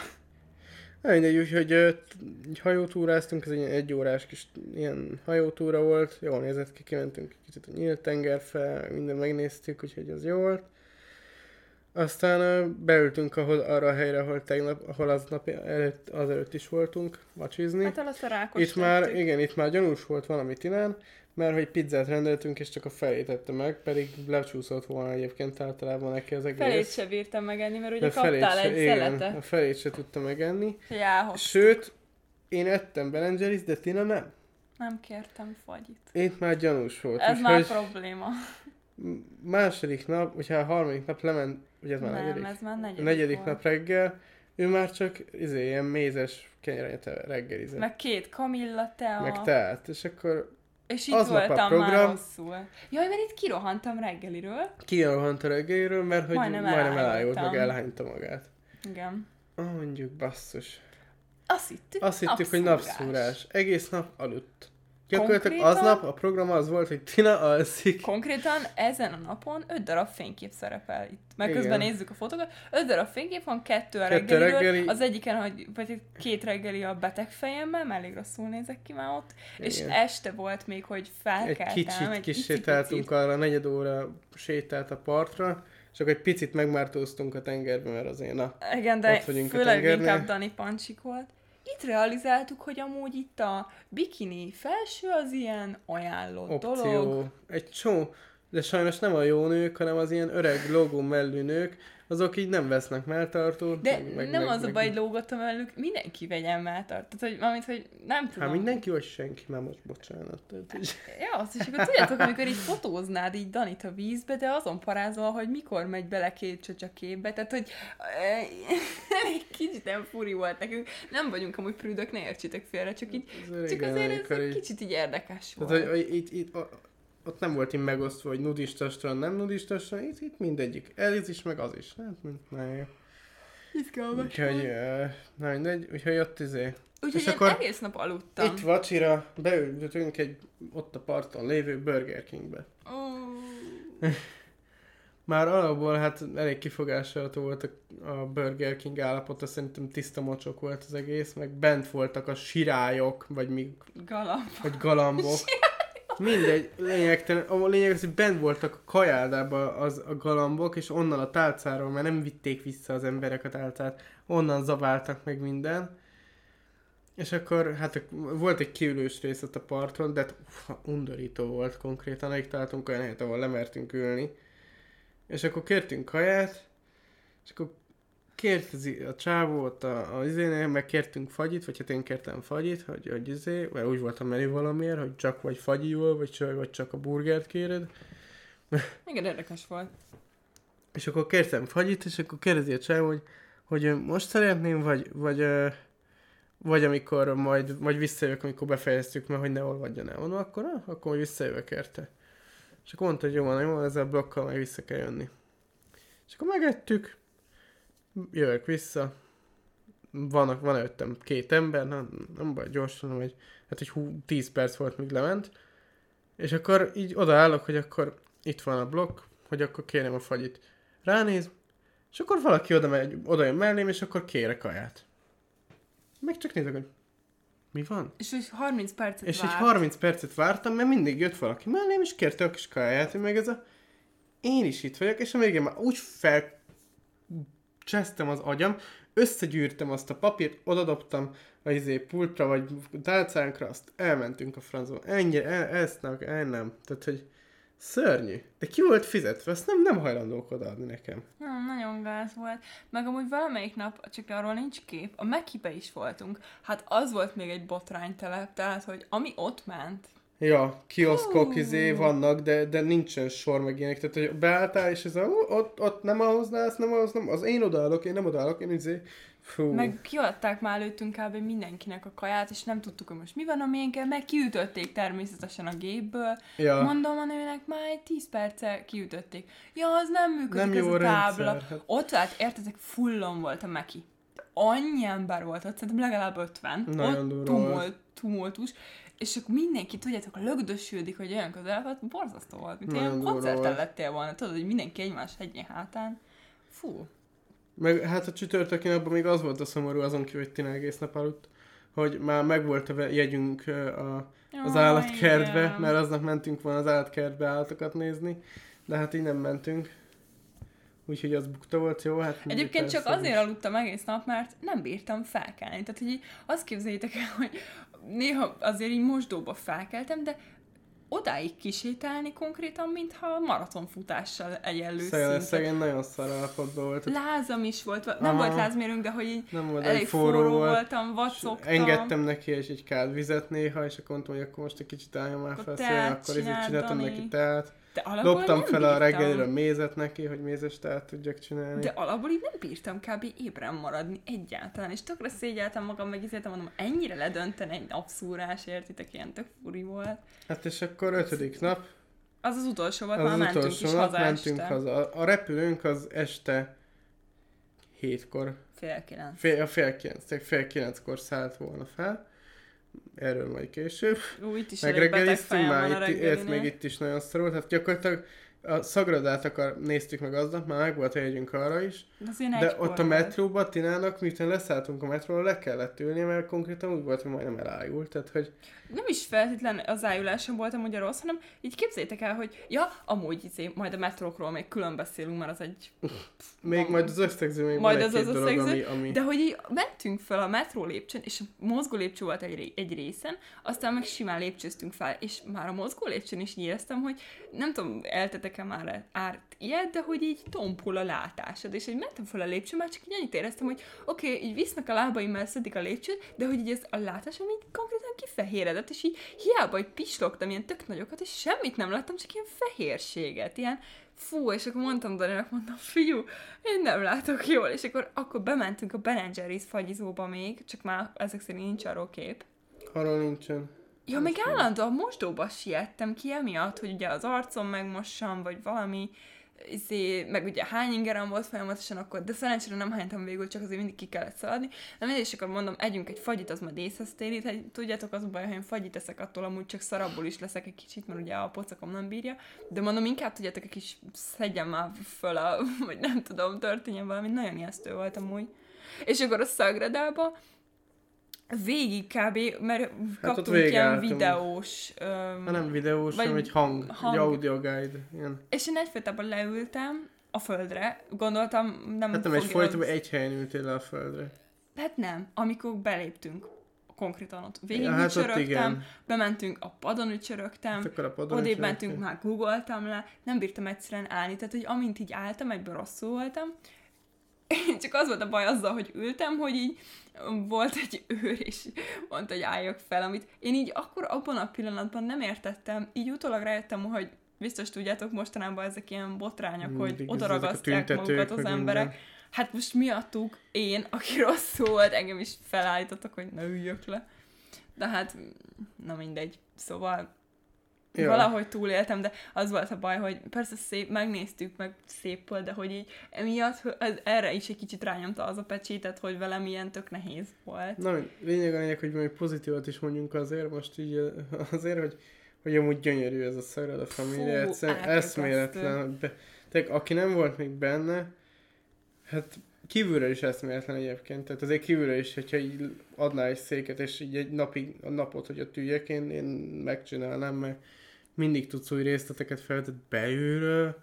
Speaker 1: Mindegy, úgyhogy egy hajótúráztunk, ez egy ilyen egyórás kis ilyen hajótúra volt, jól nézett ki, kimentünk egy kicsit a nyílt tenger fel, minden megnéztük, úgyhogy az jó volt. Aztán beültünk ahol, arra a helyre, ahol tegnap, ahol aznap előtt, azelőtt is voltunk macsizni.
Speaker 2: hát el azt a rákos
Speaker 1: Itt már,
Speaker 2: tettük.
Speaker 1: igen, itt már gyanús volt valami Tinán, mert hogy pizzát rendeltünk, és csak a felét tette meg, pedig lecsúszott volna egyébként általában neki az egész.
Speaker 2: Felét se bírtam megenni, mert ugye kaptál
Speaker 1: se-
Speaker 2: egy
Speaker 1: igen, a felét se tudta megenni.
Speaker 2: hogy elhoztuk.
Speaker 1: Sőt, én ettem Ben de Tina nem.
Speaker 2: Nem kértem fagyit.
Speaker 1: Itt már gyanús volt.
Speaker 2: Ez már probléma.
Speaker 1: második nap, vagy a harmadik nap lement, ugye ez már
Speaker 2: Nem,
Speaker 1: negyedik?
Speaker 2: ez már negyedik,
Speaker 1: negyedik
Speaker 2: volt.
Speaker 1: nap reggel, ő már csak izé, ilyen mézes kenyeret reggelizett. Meg
Speaker 2: két kamilla tea.
Speaker 1: meg teát, és akkor
Speaker 2: És itt
Speaker 1: aznap a
Speaker 2: voltam
Speaker 1: program.
Speaker 2: már rosszul. Jaj, mert itt kirohantam reggeliről.
Speaker 1: kirohant a reggeliről, mert hogy
Speaker 2: Majdnem
Speaker 1: majdnem, elájult, meg elhányta magát.
Speaker 2: Igen.
Speaker 1: Ah, mondjuk, basszus.
Speaker 2: Azt hittük,
Speaker 1: Azt hittük, hogy napszúrás. Egész nap aludt. Gyakorlatilag
Speaker 2: Konkrétan-
Speaker 1: aznap a program az volt, hogy Tina alszik.
Speaker 2: Konkrétan ezen a napon öt darab fénykép szerepel itt. Meg
Speaker 1: Igen.
Speaker 2: közben nézzük a fotókat. Öt darab fénykép van, kettő a
Speaker 1: Kettő reggeli.
Speaker 2: Az egyiken, hogy, vagy két reggeli a beteg fejemmel, mert elég rosszul nézek ki már ott. És
Speaker 1: Igen.
Speaker 2: este volt még, hogy
Speaker 1: Egy
Speaker 2: felkeltem.
Speaker 1: kicsit kis
Speaker 2: icipicit.
Speaker 1: sétáltunk arra, negyed óra sétált a partra, csak egy picit megmártóztunk a tengerbe, mert azért na.
Speaker 2: Igen, de
Speaker 1: Ott vagyunk a
Speaker 2: főleg
Speaker 1: tengernél.
Speaker 2: inkább Dani Pancsik volt. Itt realizáltuk, hogy amúgy itt a bikini felső az ilyen ajánlott dolog.
Speaker 1: Opció. Egy csó, de sajnos nem a jó nők, hanem az ilyen öreg logó mellű nők, azok így nem vesznek melltartót.
Speaker 2: De
Speaker 1: meg,
Speaker 2: nem
Speaker 1: meg,
Speaker 2: az a
Speaker 1: meg,
Speaker 2: baj, hogy lógottam velük, mindenki vegyen melltart. Tehát, hogy valamit, hogy nem tudom.
Speaker 1: Hát mindenki, vagy senki, már most bocsánat. Tehát, hogy...
Speaker 2: Ja, azt is, akkor tudjátok, amikor így fotóznád így Danit a vízbe, de azon parázol, hogy mikor megy bele két csöcs a képbe, tehát, hogy elég kicsit nem furi volt nekünk. Nem vagyunk amúgy prűdök, ne értsétek félre, csak így,
Speaker 1: Ez
Speaker 2: csak azért ez egy kicsit így érdekes volt.
Speaker 1: Tehát, hogy, hogy itt, itt, a- ott nem volt így megosztva, hogy nudista strand, nem nudista strand, itt, itt mindegyik. Ez is, meg az is. Hát, mind, na jó.
Speaker 2: Izgalmas.
Speaker 1: Úgyhogy, uh, na mindegy, úgyhogy ott izé.
Speaker 2: Úgyhogy
Speaker 1: és
Speaker 2: én
Speaker 1: akkor
Speaker 2: egész nap aludtam.
Speaker 1: Itt vacsira beültünk egy ott a parton lévő Burger Kingbe.
Speaker 2: Ó,
Speaker 1: Már alapból hát elég kifogásolható volt a, a Burger King állapota, szerintem tiszta mocsok volt az egész, meg bent voltak a sirályok, vagy mi,
Speaker 2: galamb.
Speaker 1: vagy galambok. Mindegy, lényegtelen, a lényeg az, hogy bent voltak a kajáldában az, a galambok, és onnan a tálcáról, mert nem vitték vissza az emberek a tálcát, onnan zabáltak meg minden. És akkor, hát volt egy kiülős rész ott a parton, de hát, uff, undorító volt konkrétan, alig találtunk olyan helyet, ahol lemertünk ülni. És akkor kértünk kaját, és akkor kért az, a csávó ott a, a izénél, meg kértünk fagyit, vagy hát én kértem fagyit, hogy, hogy izé, mert úgy volt a menü valamiért, hogy csak vagy fagyival, vagy, csak- vagy csak a burgert kéred.
Speaker 2: Igen, érdekes volt.
Speaker 1: És akkor kértem fagyit, és akkor kérdezi a csávó, hogy, hogy most szeretném, vagy, vagy, vagy amikor majd, vagy visszajövök, amikor befejeztük, mert hogy ne olvadjon el. Mondom, akkor, ah, akkor majd visszajövök érte. És akkor mondta, hogy jó van, jó van, ezzel a blokkal meg vissza kell jönni. És akkor megettük, jövök vissza, vannak, van előttem két ember, nem, nem baj, gyorsan, hogy hát egy hú, 10 perc volt, míg lement, és akkor így odaállok, hogy akkor itt van a blokk, hogy akkor kérem a fagyit. Ránéz, és akkor valaki oda, megy, oda jön mellém, és akkor kérek kaját. Meg csak nézek, hogy mi van?
Speaker 2: És úgy 30 percet
Speaker 1: És
Speaker 2: várt.
Speaker 1: egy 30 percet vártam, mert mindig jött valaki mellém, és kérte a kis kajáját, én meg ez a... Én is itt vagyok, és a végén már úgy fel csesztem az agyam, összegyűrtem azt a papírt, odadobtam a izé pultra, vagy tálcánkra, azt elmentünk a francba. Ennyi, e, ezt nem, el nem. Tehát, hogy szörnyű. De ki volt fizetve, ezt nem, nem hajlandók odaadni nekem.
Speaker 2: Hmm, nagyon gáz volt. Meg amúgy valamelyik nap, csak arról nincs kép, a Mekibe is voltunk. Hát az volt még egy botránytelep, tehát, hogy ami ott ment,
Speaker 1: Ja, kioszkok
Speaker 2: Hú.
Speaker 1: izé vannak, de, de nincsen sor meg ilyenek. Tehát, hogy beálltál, és ez a, "Ú, ott, ott nem ahhoz állsz, nem ahhoz, nem, az én odaállok, én nem odaállok, én izé, fú.
Speaker 2: meg kiadták már előttünk kb. mindenkinek a kaját, és nem tudtuk, hogy most mi van a miénkkel, meg kiütötték természetesen a gépből.
Speaker 1: ja,
Speaker 2: Mondom a nőnek, már egy 10 perce kiütötték. Ja, az nem működik
Speaker 1: nem
Speaker 2: ez
Speaker 1: jó
Speaker 2: a tábla.
Speaker 1: rendszer. Hát,
Speaker 2: Ott hát értetek, fullon volt a Meki. Annyi ember volt ott, szerintem legalább 50.
Speaker 1: Nagyon
Speaker 2: ott tumult, tumultus. És akkor mindenki, tudjátok, lögdösödik, hogy olyan közel volt, borzasztó volt, mint
Speaker 1: Nagyon durva
Speaker 2: koncerten lettél volna, tudod, hogy mindenki egymás hegyén hátán. Fú.
Speaker 1: meg hát a csütörtöki napban még az volt a szomorú, azon kívül, hogy Tina egész nap aludt, hogy már megvolt a jegyünk a, az
Speaker 2: Jaj,
Speaker 1: állatkertbe,
Speaker 2: igen.
Speaker 1: mert aznap mentünk volna az állatkertbe állatokat nézni, de hát így nem mentünk. Úgyhogy az bukta volt, jó? Hát
Speaker 2: Egyébként csak azért aludtam egész nap, mert nem bírtam felkelni. Tehát, hogy így azt képzeljétek el, hogy néha azért így mosdóba felkeltem, de odáig kisétálni konkrétan, mintha maratonfutással egyenlő
Speaker 1: Szegény, szegény nagyon szar állapotban volt.
Speaker 2: Lázam is volt, nem
Speaker 1: Aha.
Speaker 2: volt lázmérőnk, de hogy így
Speaker 1: Nem volt,
Speaker 2: elég forró,
Speaker 1: forró volt.
Speaker 2: voltam, vacogtam.
Speaker 1: Engedtem neki és egy kád vizet néha, és akkor mondtam, hogy akkor most egy kicsit álljon már
Speaker 2: Akkor
Speaker 1: fel szélni, akkor
Speaker 2: csináld,
Speaker 1: csináltam neki teát.
Speaker 2: De alapból
Speaker 1: Loptam
Speaker 2: nem
Speaker 1: fel a
Speaker 2: bírtam.
Speaker 1: reggelire mézet neki, hogy mézes teát tudjak csinálni.
Speaker 2: De alapból így nem bírtam kb. ébren maradni egyáltalán, és tökre szégyeltem magam, meg izéltem, mondom, ennyire ledönteni egy napszúrás, értitek, ilyen tök furi volt.
Speaker 1: Hát és akkor ötödik nap,
Speaker 2: Az az utolsó volt,
Speaker 1: az,
Speaker 2: már
Speaker 1: az
Speaker 2: mentünk
Speaker 1: utolsó
Speaker 2: is
Speaker 1: nap,
Speaker 2: haza
Speaker 1: mentünk
Speaker 2: este.
Speaker 1: haza. A repülőnk az este hétkor,
Speaker 2: Fél kilenc.
Speaker 1: fél, a fél kilenc, fél kilenckor szállt volna fel. Erről majd később.
Speaker 2: Ú, itt is
Speaker 1: Meg
Speaker 2: elég beteg
Speaker 1: reggeliztünk
Speaker 2: fejem van a
Speaker 1: már, itt, ez még itt is nagyon szorult. Hát gyakorlatilag a Szagradát akar, néztük meg aznap, már meg volt a jegyünk arra is.
Speaker 2: De, azért
Speaker 1: De ott a metróba Tinának, miután leszálltunk a metróra, le kellett ülni, mert konkrétan úgy volt, hogy majdnem elájult. Tehát, hogy
Speaker 2: Nem is feltétlen az ájulásom volt amúgy a rossz, hanem így képzétek el, hogy ja, amúgy izé, majd a metrókról még külön beszélünk, mert az egy
Speaker 1: még
Speaker 2: Van.
Speaker 1: majd az összegző, még
Speaker 2: Majd az az
Speaker 1: dolog, ami,
Speaker 2: összegző,
Speaker 1: ami...
Speaker 2: De hogy így mentünk fel a metró lépcsőn, és a mozgó lépcső volt egy, egy részen, aztán meg simán lépcsőztünk fel, és már a mozgó lépcsőn is éreztem, hogy nem tudom, eltetek-e már árt ilyet, de hogy így tompul a látásod, és így mentem fel a lépcsőn, már csak így annyit éreztem, hogy oké, okay, így visznek a lábaim, mert szedik a lépcsőt, de hogy így ez a látásom így konkrétan kifehéredett, és így hiába, hogy pislogtam ilyen tök nagyokat, és semmit nem láttam, csak ilyen fehérséget, ilyen fú, és akkor mondtam Daninak, mondtam, fiú, én nem látok jól, és akkor, akkor bementünk a Ben Jerry's fagyizóba még, csak már ezek szerint nincs arról kép.
Speaker 1: Arról nincsen.
Speaker 2: Ja, még állandóan mosdóba siettem ki emiatt, hogy ugye az arcom megmossam, vagy valami, izé, meg ugye hány ingerem volt folyamatosan akkor, de szerencsére nem hánytam végül, csak azért mindig ki kellett szaladni. De mindig, és akkor mondom, együnk egy fagyit, az majd észhez térít, hogy tudjátok, az baj, ha én fagyit eszek, attól amúgy csak szarabból is leszek egy kicsit, mert ugye a pocakom nem bírja. De mondom, inkább tudjátok, egy kis szedjem már föl a, vagy nem tudom, történjen valami, nagyon ijesztő volt amúgy. És akkor a Szagredába, végig kb, mert kaptunk
Speaker 1: végig
Speaker 2: ilyen videós... Öm,
Speaker 1: Ha nem videós, hanem egy hang,
Speaker 2: hang.
Speaker 1: egy audio guide. Ilyen.
Speaker 2: és én egyfajtában leültem a földre, gondoltam, nem
Speaker 1: Hát nem egy
Speaker 2: fogja
Speaker 1: folytában
Speaker 2: az-
Speaker 1: egy helyen ültél le a földre.
Speaker 2: Hát nem, amikor beléptünk konkrétan ott végig
Speaker 1: Ja, hát ott
Speaker 2: bementünk a padon ücsörögtem,
Speaker 1: Hát akkor a padon
Speaker 2: odébb mentünk, már googoltam le, nem bírtam egyszerűen állni, tehát hogy amint így álltam, egyből rosszul voltam, csak az volt a baj azzal, hogy ültem, hogy így volt egy őr, és mondta, hogy álljak fel, amit én így akkor abban a pillanatban nem értettem, így utólag rájöttem, hogy biztos tudjátok, mostanában ezek ilyen botrányok, hogy
Speaker 1: Mindig
Speaker 2: oda
Speaker 1: ezek a
Speaker 2: ragasztják
Speaker 1: tüntetők,
Speaker 2: magukat az emberek.
Speaker 1: minden.
Speaker 2: Hát most miattuk én, aki rosszul volt, engem is felállítottak, hogy ne üljök le. De hát, na mindegy. Szóval
Speaker 1: Ja.
Speaker 2: valahogy túléltem, de az volt a baj, hogy persze szép, megnéztük, meg szép volt, de hogy így emiatt ez, erre is egy kicsit rányomta az a pecsétet, hogy velem ilyen tök nehéz volt.
Speaker 1: Na, lényeg a lényeg, hogy még pozitívat is mondjunk azért, most így ö, azért, hogy, hogy amúgy gyönyörű ez a Sagrada Familia, egyszerűen eszméletlen. De, tehát aki nem volt még benne, hát kívülről is eszméletlen egyébként. Tehát azért kívülről is, hogyha így adná egy széket, és így egy napig, a napot, hogy ott üljek, én, én megcsinálnám, mert mindig tudsz új részleteket feltett belülről,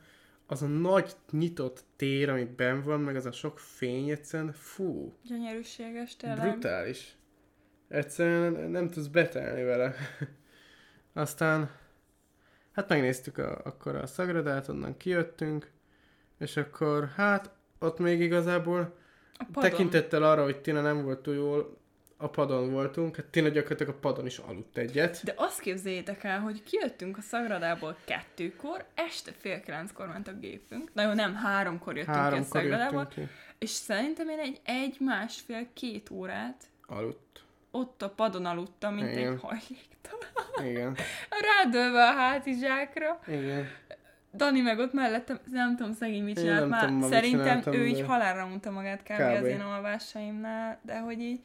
Speaker 1: az a nagy nyitott tér, amit benn van, meg az a sok fény egyszerűen, fú,
Speaker 2: Gyönyörűséges tényleg.
Speaker 1: Brutális. Egyszerűen nem tudsz betelni vele. Aztán, hát megnéztük a, akkor a Szagradát, onnan kijöttünk, és akkor hát ott még igazából
Speaker 2: A padon.
Speaker 1: tekintettel arra, hogy Tina nem volt túl jól, a padon voltunk, hát Tina gyakorlatilag a padon is aludt egyet.
Speaker 2: De azt képzeljétek el, hogy kijöttünk a Szagradából kettőkor, este fél kilenckor ment a gépünk. Na jó, nem, háromkor jöttünk ki a
Speaker 1: Háromkor
Speaker 2: Szagradából.
Speaker 1: ki.
Speaker 2: És szerintem én egy egy, másfél, két órát
Speaker 1: Aludt.
Speaker 2: ott a padon aludtam, mint
Speaker 1: Igen.
Speaker 2: egy hajléktalan.
Speaker 1: Igen.
Speaker 2: Rádölve a hátizsákra.
Speaker 1: Igen.
Speaker 2: Dani meg ott mellettem, nem tudom szegény mit csinált már. Szerintem ő így halálra unta magát kb.
Speaker 1: Kb.
Speaker 2: az én alvásaimnál, de hogy így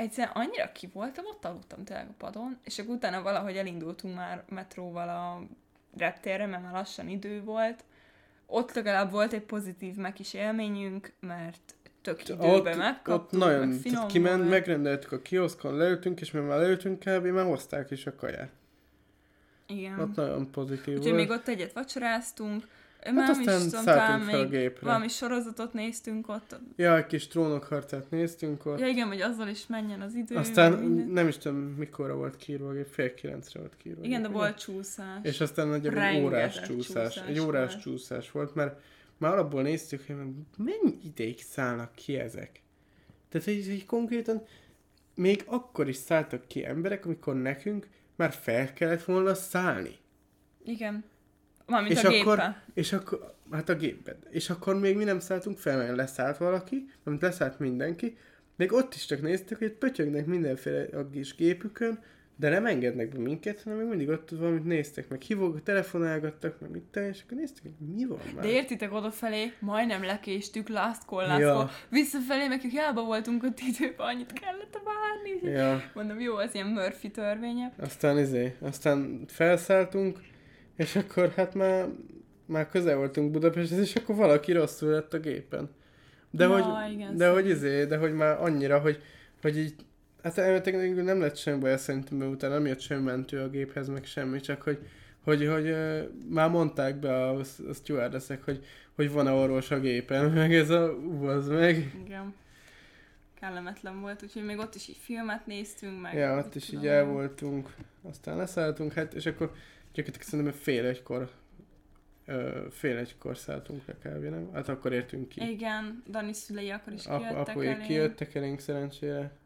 Speaker 2: egyszerűen annyira ki voltam, ott aludtam tényleg a padon, és akkor utána valahogy elindultunk már metróval a reptérre, mert már lassan idő volt. Ott legalább volt egy pozitív meg is élményünk, mert tök időben
Speaker 1: Ott, ott nagyon,
Speaker 2: meg finom
Speaker 1: tehát kiment,
Speaker 2: volt.
Speaker 1: megrendeltük a kioszkon, leültünk, és mert már leültünk kb. már hozták is a kaját.
Speaker 2: Igen.
Speaker 1: Ott nagyon pozitív
Speaker 2: Úgyhogy
Speaker 1: volt.
Speaker 2: még ott egyet vacsoráztunk,
Speaker 1: Hát
Speaker 2: már
Speaker 1: aztán
Speaker 2: is tudom,
Speaker 1: szálltunk fel a gépre.
Speaker 2: valami sorozatot néztünk ott.
Speaker 1: Ja, egy kis trónokharcát néztünk ott.
Speaker 2: Ja igen, hogy azzal is menjen az idő.
Speaker 1: aztán
Speaker 2: minden.
Speaker 1: nem is tudom, mikorra volt kiírva a gép, fél kilencre volt kiírva.
Speaker 2: Igen, de volt csúszás.
Speaker 1: És aztán nagyjából órás csúszás.
Speaker 2: csúszás
Speaker 1: Egy órás
Speaker 2: volt.
Speaker 1: csúszás volt, mert már alapból néztük, hogy mennyi ideig szállnak ki ezek. Tehát, hogy így konkrétan még akkor is szálltak ki emberek, amikor nekünk már fel kellett volna szállni.
Speaker 2: Igen. Mármint
Speaker 1: és
Speaker 2: a
Speaker 1: akkor,
Speaker 2: géppel.
Speaker 1: és akkor, hát a gépben. És akkor még mi nem szálltunk fel, mert leszállt valaki, amit leszállt mindenki, még ott is csak néztük, hogy pötyögnek mindenféle a kis gépükön, de nem engednek be minket, hanem még mindig ott valamit néztek, meg hívók, telefonálgattak, meg mit te, és akkor néztük, hogy mi van már.
Speaker 2: De értitek odafelé, majdnem lekéstük last call, last
Speaker 1: Ja.
Speaker 2: call. Visszafelé, meg hiába voltunk ott időben, annyit kellett várni.
Speaker 1: Ja,
Speaker 2: Mondom, jó, az ilyen Murphy törvénye.
Speaker 1: aztán izé, aztán felszálltunk, és akkor hát már, már közel voltunk Budapesthez, és akkor valaki rosszul lett a gépen. De
Speaker 2: Ja,
Speaker 1: hogy,
Speaker 2: igen,
Speaker 1: de hogy izé, de hogy már annyira, hogy, hogy így, hát elméletileg nem lett semmi baj szerintem, mert utána nem jött semmi mentő a géphez, meg semmi, csak hogy, hogy, hogy ö, már mondták be a, a stewardessek, hogy, hogy van-e orvos a gépen, meg ez a, ú, az meg.
Speaker 2: Igen. Kellemetlen volt, úgyhogy még ott is így filmet néztünk, meg...
Speaker 1: Ja, ott is így el voltunk, aztán leszálltunk, hát, és akkor gyakorlatilag szerintem fél egykor, ö, fél egykor szálltunk le kb. nem? Hát akkor értünk ki.
Speaker 2: Igen, Dani szülei akkor is
Speaker 1: Ap-
Speaker 2: kijöttek
Speaker 1: apuék
Speaker 2: elé.
Speaker 1: kijöttek elénk szerencsére,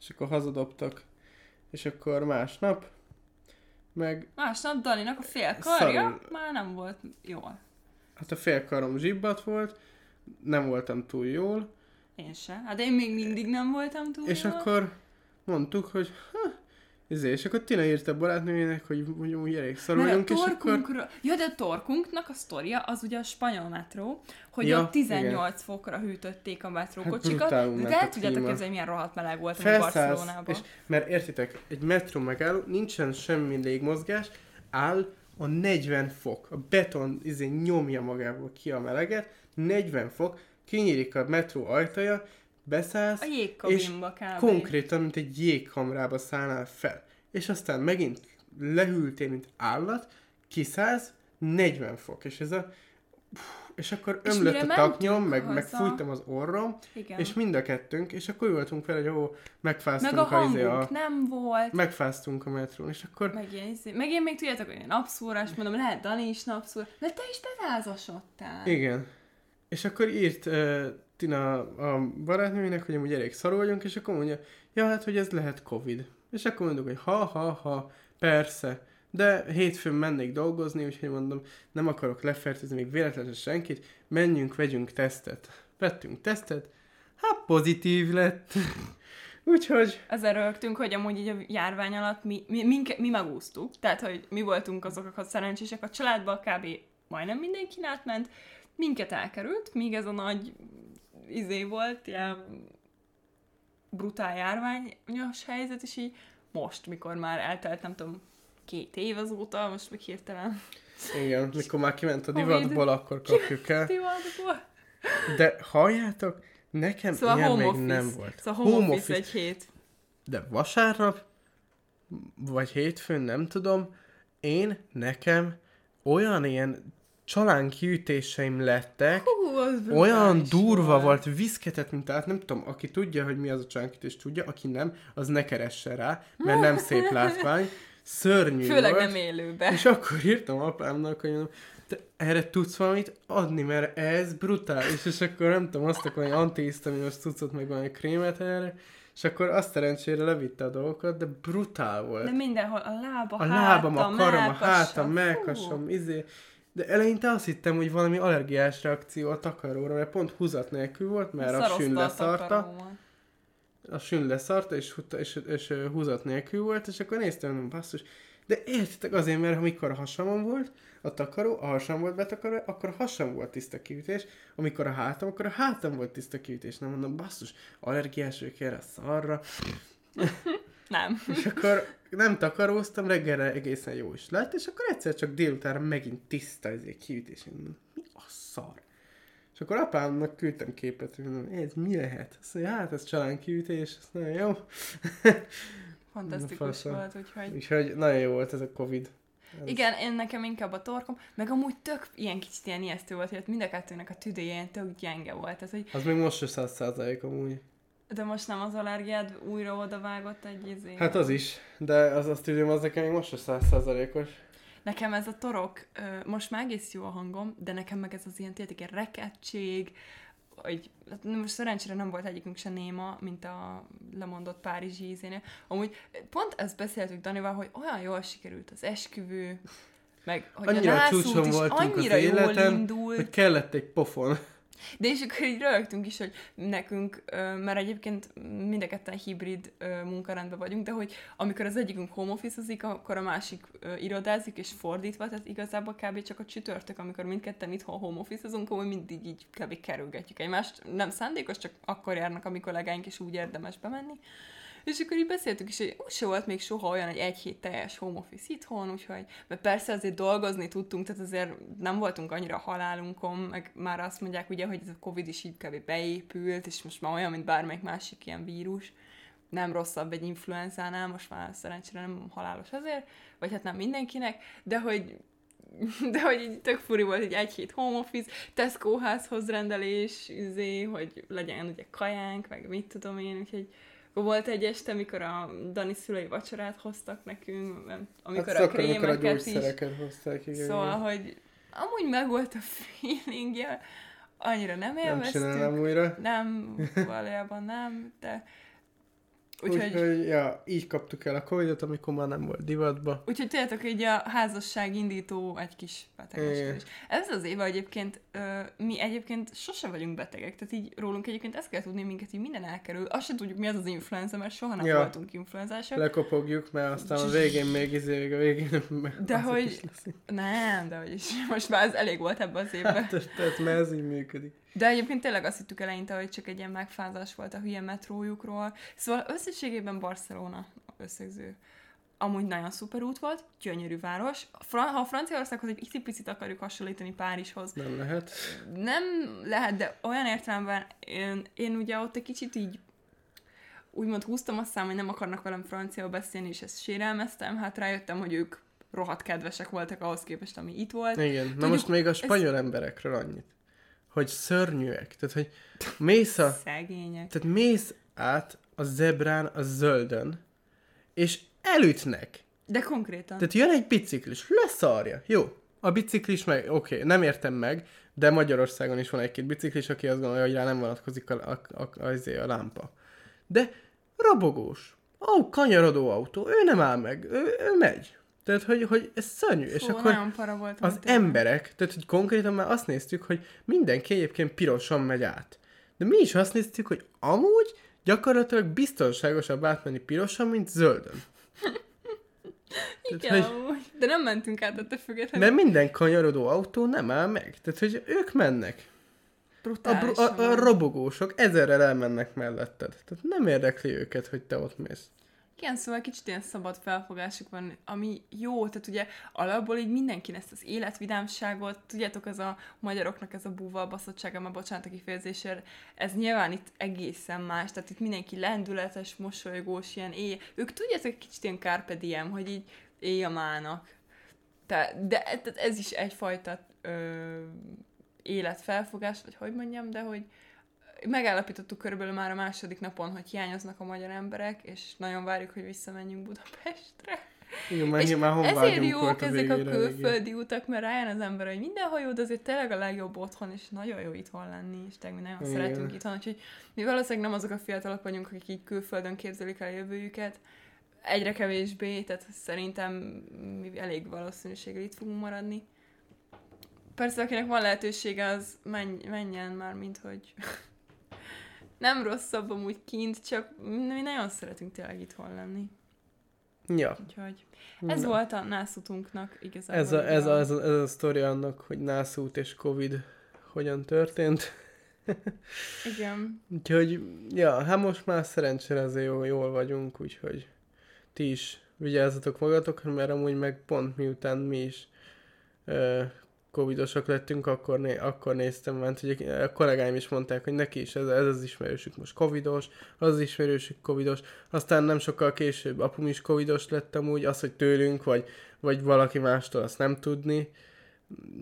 Speaker 1: és akkor hazadobtak, és akkor másnap, meg
Speaker 2: Másnap Daninak a fél karja
Speaker 1: Szarul.
Speaker 2: már nem volt jól.
Speaker 1: hát a fél karom zsibbat volt, nem voltam túl jól,
Speaker 2: Én se. Hát én még mindig nem voltam túl
Speaker 1: és
Speaker 2: jól.
Speaker 1: akkor mondtuk, hogy ha, Izé, és akkor Tina írta a barátnőjének, hogy úgy, úgy elég szar vagyunk, és akkor...
Speaker 2: torkunkra... Ja, de a torkunknak a sztoria az ugye a spanyol metró, hogy
Speaker 1: Ja,
Speaker 2: ott 18 fokra hűtötték a metrókocsikat,
Speaker 1: Hát
Speaker 2: de el tudjátok
Speaker 1: klíma.
Speaker 2: képzelni, milyen rohadt meleg volt a
Speaker 1: Felszállsz,
Speaker 2: Barcelonában.
Speaker 1: és, mert értitek, egy metró megálló, nincsen semmi légmozgás, áll a 40 fok. A beton izé nyomja magából ki a meleget, 40 fok, kinyílik a metró ajtaja, beszállsz,
Speaker 2: A jégkabinba kb.
Speaker 1: konkrétan, mint egy jégkamrába szállnál fel. És aztán megint lehűltél, mint állat, kiszállsz, 40 fok, és ez a... És akkor
Speaker 2: És
Speaker 1: ömlött
Speaker 2: mire
Speaker 1: a taknyom, meg, meg fújtam az orrom,
Speaker 2: Igen.
Speaker 1: és mind a kettőnk, és akkor voltunk fel, hogy
Speaker 2: Meg
Speaker 1: megfáztunk
Speaker 2: a
Speaker 1: a, izé
Speaker 2: hangunk
Speaker 1: a,
Speaker 2: nem volt.
Speaker 1: megfáztunk a metrón, és akkor
Speaker 2: Meg, ilyen, izé- meg én még tudjátok, hogy én napszórás, mondom, lehet Dani is napszór, de te is bevázasodtál.
Speaker 1: igen. És akkor írt uh, Tina a barátnőjének, hogy amúgy elég szarul vagyunk, és akkor mondja, ja hát, hogy ez lehet Covid. És akkor mondjuk, hogy ha, ha, ha, persze. De hétfőn mennék dolgozni, úgyhogy mondom, nem akarok lefertőzni még véletlenül senkit, menjünk, vegyünk tesztet. Vettünk tesztet, hát pozitív lett. úgyhogy
Speaker 2: Ezzel rögtünk, hogy amúgy így a járvány alatt mi, mi, mi, mi megúsztuk. Tehát, hogy mi voltunk azok a szerencsések a családban, kb. majdnem mindenki átment. Minket elkerült, míg ez a nagy izé volt, ilyen brutál járványos helyzet, és így most, mikor már eltelt, nem tudom, két év azóta, most meg hirtelen
Speaker 1: igen, mikor már kiment a divatból, akkor kapjuk el.
Speaker 2: divatból.
Speaker 1: De halljátok, nekem
Speaker 2: Szóval
Speaker 1: ilyen
Speaker 2: home
Speaker 1: még
Speaker 2: office.
Speaker 1: nem volt.
Speaker 2: Szóval home, office, egy hét.
Speaker 1: De vasárnap, vagy hétfőn, nem tudom, én, nekem olyan ilyen csalánkiütéseim lettek,
Speaker 2: Hú, az
Speaker 1: olyan durva volt, viszketett, mint át, nem tudom, aki tudja, hogy mi az a csalánkiütés, tudja, aki nem, az ne keresse rá, mert nem szép látvány, szörnyű
Speaker 2: Főleg
Speaker 1: volt.
Speaker 2: nem élőben.
Speaker 1: És akkor írtam apámnak, hogy mondom, te erre tudsz valamit adni, mert ez brutális, és akkor nem tudom, azt akkor valami antihisztaminos cuccot, meg valami krémet erre, és akkor azt szerencsére levitte a dolgokat, de brutál volt.
Speaker 2: De mindenhol, a lába,
Speaker 1: a lábam, a
Speaker 2: hátam,
Speaker 1: karom, a hátam, melkasom, izé. De eleinte azt hittem, hogy valami allergiás reakció a takaróra, mert pont húzat nélkül volt, mert a sün
Speaker 2: a
Speaker 1: leszarta,
Speaker 2: takarómat.
Speaker 1: a sün leszarta, és, és, és, és húzat nélkül volt, és akkor néztem, hogy basszus. De értitek azért, mert amikor a hasamon volt, a takaró, a hasam volt betakarva, akkor a hasam volt tiszta kiütés, amikor a hátam, akkor a hátam volt tiszta kiütés. Nem mondom, basszus, allergiás vagyok erre a szarra.
Speaker 2: Nem.
Speaker 1: És akkor nem takaróztam, reggelre egészen jó is lett, és akkor egyszer csak délutánra megint tiszta ezért. Én mondom, mi a szar? És akkor apámnak küldtem képet, hogy mondom, ez mi lehet? Azt mondja, hát ez csalán kiütés, ez nagyon jó.
Speaker 2: Fantasztikus volt, úgyhogy...
Speaker 1: Úgyhogy nagyon jó volt ez a Covid. Ez-
Speaker 2: Igen, én nekem inkább a torkom, meg amúgy tök ilyen kicsit ilyen ijesztő volt, hogy mind a kettőnek a tüdője ilyen tök gyenge volt. Tehát, hogy,
Speaker 1: Az még most se száz százalék amúgy.
Speaker 2: De most nem az allergiád újra odavágott egy izé.
Speaker 1: Hát az is, de az azt tudom, az nekem még most se száz százalékos.
Speaker 2: Nekem ez a torok, most már egész jó a hangom, de nekem meg ez az ilyen tényleg ilyen rekettség, hogy hát most szerencsére nem volt egyikünk se néma, mint a lemondott Párizsi ízénél. Amúgy pont ezt beszéltük Danival, hogy olyan jól sikerült az esküvő, meg hogy
Speaker 1: Annyira
Speaker 2: a nászút
Speaker 1: csúcson
Speaker 2: is
Speaker 1: voltunk
Speaker 2: annyira
Speaker 1: az
Speaker 2: jól
Speaker 1: életen,
Speaker 2: indult.
Speaker 1: Hogy kellett egy pofon.
Speaker 2: De és akkor így rögtünk is, hogy nekünk, mert egyébként mind a ketten hibrid munkarendben vagyunk, de hogy amikor az egyikünk home office akkor a másik irodázik, és fordítva, tehát igazából kb. csak a csütörtök, amikor mindketten itthon home office akkor mindig így kb. kerülgetjük egymást. Nem szándékos, csak akkor járnak, amikor legáink, és úgy érdemes bemenni. És akkor így beszéltük is, hogy úgyse volt még soha olyan, hogy egy hét teljes home office itthon, úgyhogy, mert persze azért dolgozni tudtunk, tehát azért nem voltunk annyira halálunkon, meg már azt mondják ugye, hogy ez a Covid is így kb. beépült, és most már olyan, mint bármelyik másik ilyen vírus, nem rosszabb egy influenzánál, most már szerencsére nem halálos azért, vagy hát nem mindenkinek, de hogy de hogy így tök furi volt, hogy egy hét home office, Tesco házhoz rendelés, izé, hogy legyen ugye kajánk, meg mit tudom én, úgyhogy volt egy este, amikor a Dani szülei vacsorát hoztak nekünk, nem- amikor
Speaker 1: hát
Speaker 2: a
Speaker 1: szokott, amikor a
Speaker 2: krémeket is.
Speaker 1: gyógyszereket hozták, igen.
Speaker 2: Szóval, hogy amúgy megvolt a feelingje, annyira nem
Speaker 1: nem
Speaker 2: élveztük.
Speaker 1: csinálnám újra.
Speaker 2: Nem, valójában nem, de Úgyhogy,
Speaker 1: Úgyhogy, ja, így kaptuk el a Covidot, amikor már nem volt divatba.
Speaker 2: úgyhogy tudjátok, így a házasság indító egy kis betegeskedés. Ez az éve egyébként, ö, mi egyébként sose vagyunk betegek, tehát így rólunk egyébként ezt kell tudni, minket így minden elkerül. Azt sem tudjuk, mi az az influenza, mert soha nem
Speaker 1: Ja.
Speaker 2: voltunk influenzások.
Speaker 1: Lekopogjuk, mert aztán a végén még izé, a végén
Speaker 2: De hogy-. Nem, de hogy is. Most már ez elég volt ebben az évben.
Speaker 1: Hát, tehát, mert ez így működik.
Speaker 2: De egyébként tényleg azt hittük eleinte, hogy csak egy ilyen megfázás volt a hülye metrójukról. Szóval összességében Barcelona összegző. Amúgy nagyon szuper út volt, gyönyörű város. Ha Franciaországhoz egy picit akarjuk hasonlítani Párizshoz,
Speaker 1: Nem lehet.
Speaker 2: nem lehet, de olyan értelemben én, én ugye ott egy kicsit így úgymond húztam a szám, hogy nem akarnak velem francia beszélni, és ezt sérelmeztem. Hát rájöttem, hogy ők rohadt kedvesek voltak ahhoz képest, ami itt volt.
Speaker 1: Igen. Na
Speaker 2: Tudjuk,
Speaker 1: most még a spanyol emberekről annyit. Hogy szörnyűek. Tehát, hogy mész a,
Speaker 2: Szegények.
Speaker 1: tehát mész át a zebrán a zöldön, és elütnek.
Speaker 2: De konkrétan.
Speaker 1: Tehát jön egy biciklis, leszarja. Jó, a biciklis meg, oké, okay, nem értem meg, de Magyarországon is van egy-két biciklis, aki azt gondolja, hogy rá nem vonatkozik a, a, a, a, a, a lámpa. De robogós, ó, kanyarodó autó, ő nem áll meg, ő, ő megy. Tehát, hogy, hogy ez szörnyű. és
Speaker 2: Fú,
Speaker 1: akkor
Speaker 2: nagyon para volt.
Speaker 1: az
Speaker 2: tényleg.
Speaker 1: emberek, tehát hogy konkrétan már azt néztük, hogy mindenki egyébként pirosan megy át. De mi is azt néztük, hogy amúgy gyakorlatilag biztonságosabb átmenni pirosan, mint zöldön.
Speaker 2: Igen,
Speaker 1: hogy-
Speaker 2: amúgy. De nem mentünk át ettől függetlenül.
Speaker 1: Mert minden kanyarodó autó nem áll meg. Tehát, hogy ők mennek. A,
Speaker 2: Brutálisan.
Speaker 1: bro- a, a robogósok ezerrel elmennek melletted. Tehát nem érdekli őket, hogy te ott mész.
Speaker 2: Igen, szóval kicsit ilyen szabad felfogásuk van, ami jó, tehát ugye alapból így mindenki ezt az életvidámságot, tudjátok, ez a magyaroknak ez a búval baszottsága, már bocsánat a kifejezésért, ez nyilván itt egészen más, tehát itt mindenki lendületes, mosolygós, ilyen éj, ők tudjátok, kicsit ilyen carpe diem, hogy így éjamálnak. Te, de tehát ez is egyfajta ö, életfelfogás, vagy hogy mondjam, de hogy megállapítottuk körülbelül már a második napon, hogy hiányoznak a magyar emberek, és nagyon várjuk, hogy visszamenjünk Budapestre.
Speaker 1: Igen, már,
Speaker 2: És
Speaker 1: már
Speaker 2: ezért jók
Speaker 1: a
Speaker 2: ezek a külföldi utak, mert rájön az ember, hogy mindenhol jó, de azért tényleg a legjobb otthon, és nagyon jó itthon lenni, és tényleg mi nagyon
Speaker 1: Igen.
Speaker 2: szeretünk itthon, úgyhogy mi valószínűleg nem azok a fiatalok vagyunk, akik így külföldön képzelik el a jövőjüket, egyre kevésbé, tehát szerintem mi elég valószínűséggel itt fogunk maradni. Persze, akinek van lehetősége, az menj, menjen már, mint hogy nem rosszabb amúgy kint, csak mi nagyon szeretünk tényleg itthon lenni.
Speaker 1: Ja.
Speaker 2: Úgyhogy ez
Speaker 1: Na.
Speaker 2: volt a nászutunknak igazából.
Speaker 1: Ez a, ez, a, ez, a, ez a sztori annak, hogy nászút és Covid hogyan történt.
Speaker 2: Igen.
Speaker 1: Úgyhogy, ja, hát most már szerencsére azért jól, jól vagyunk, úgyhogy ti is vigyázzatok magatokra, mert amúgy meg pont miután mi is ö, covidosak lettünk, akkor, né- akkor néztem ment, hogy a kollégáim is mondták, hogy neki is ez, ez az ismerősük most covidos, az az ismerősük covidos, aztán nem sokkal később apum is covidos lett amúgy, az, hogy tőlünk, vagy, vagy valaki mástól, azt nem tudni.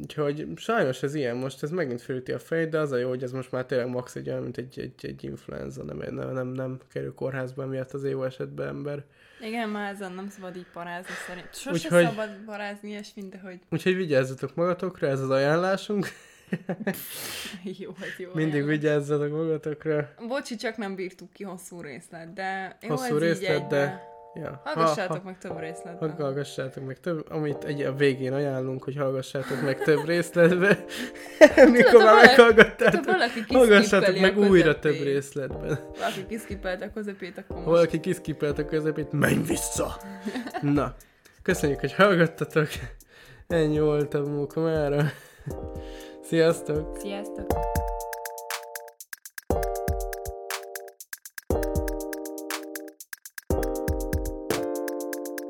Speaker 1: Úgyhogy sajnos ez ilyen, most ez megint fölüti a fejét, de az a jó, hogy ez most már tényleg max egy olyan, mint egy, egy, egy influenza, nem, nem, nem, nem kerül kórházba miatt az jó esetben ember.
Speaker 2: Igen, már ezen nem szabad így parázni szerint. Sose
Speaker 1: Úgyhogy-
Speaker 2: szabad parázni ilyesmint, de hogy
Speaker 1: Úgyhogy vigyázzatok magatokra, ez az ajánlásunk.
Speaker 2: jó, hogy jó.
Speaker 1: Mindig
Speaker 2: ajánlás.
Speaker 1: vigyázzatok magatokra.
Speaker 2: Bocsi, csak nem bírtuk ki hosszú részlet, de jó,
Speaker 1: Hosszú
Speaker 2: így
Speaker 1: részlet,
Speaker 2: egybe.
Speaker 1: de- Ja.
Speaker 2: Hallgassátok meg több részletben.
Speaker 1: Ha, hallgassátok meg több, amit egy a végén ajánlunk, hogy hallgassátok meg több részletbe. Mikor
Speaker 2: Tudod,
Speaker 1: már meghallgattátok, hallgassátok meg újra több részletben.
Speaker 2: Valaki kiszkipelt a közepét, akkor most...
Speaker 1: Valaki kiszkipelt a közepét, menj vissza! Na, köszönjük, hogy hallgattatok. Ennyi volt a munka mára. Sziasztok!
Speaker 2: Sziasztok!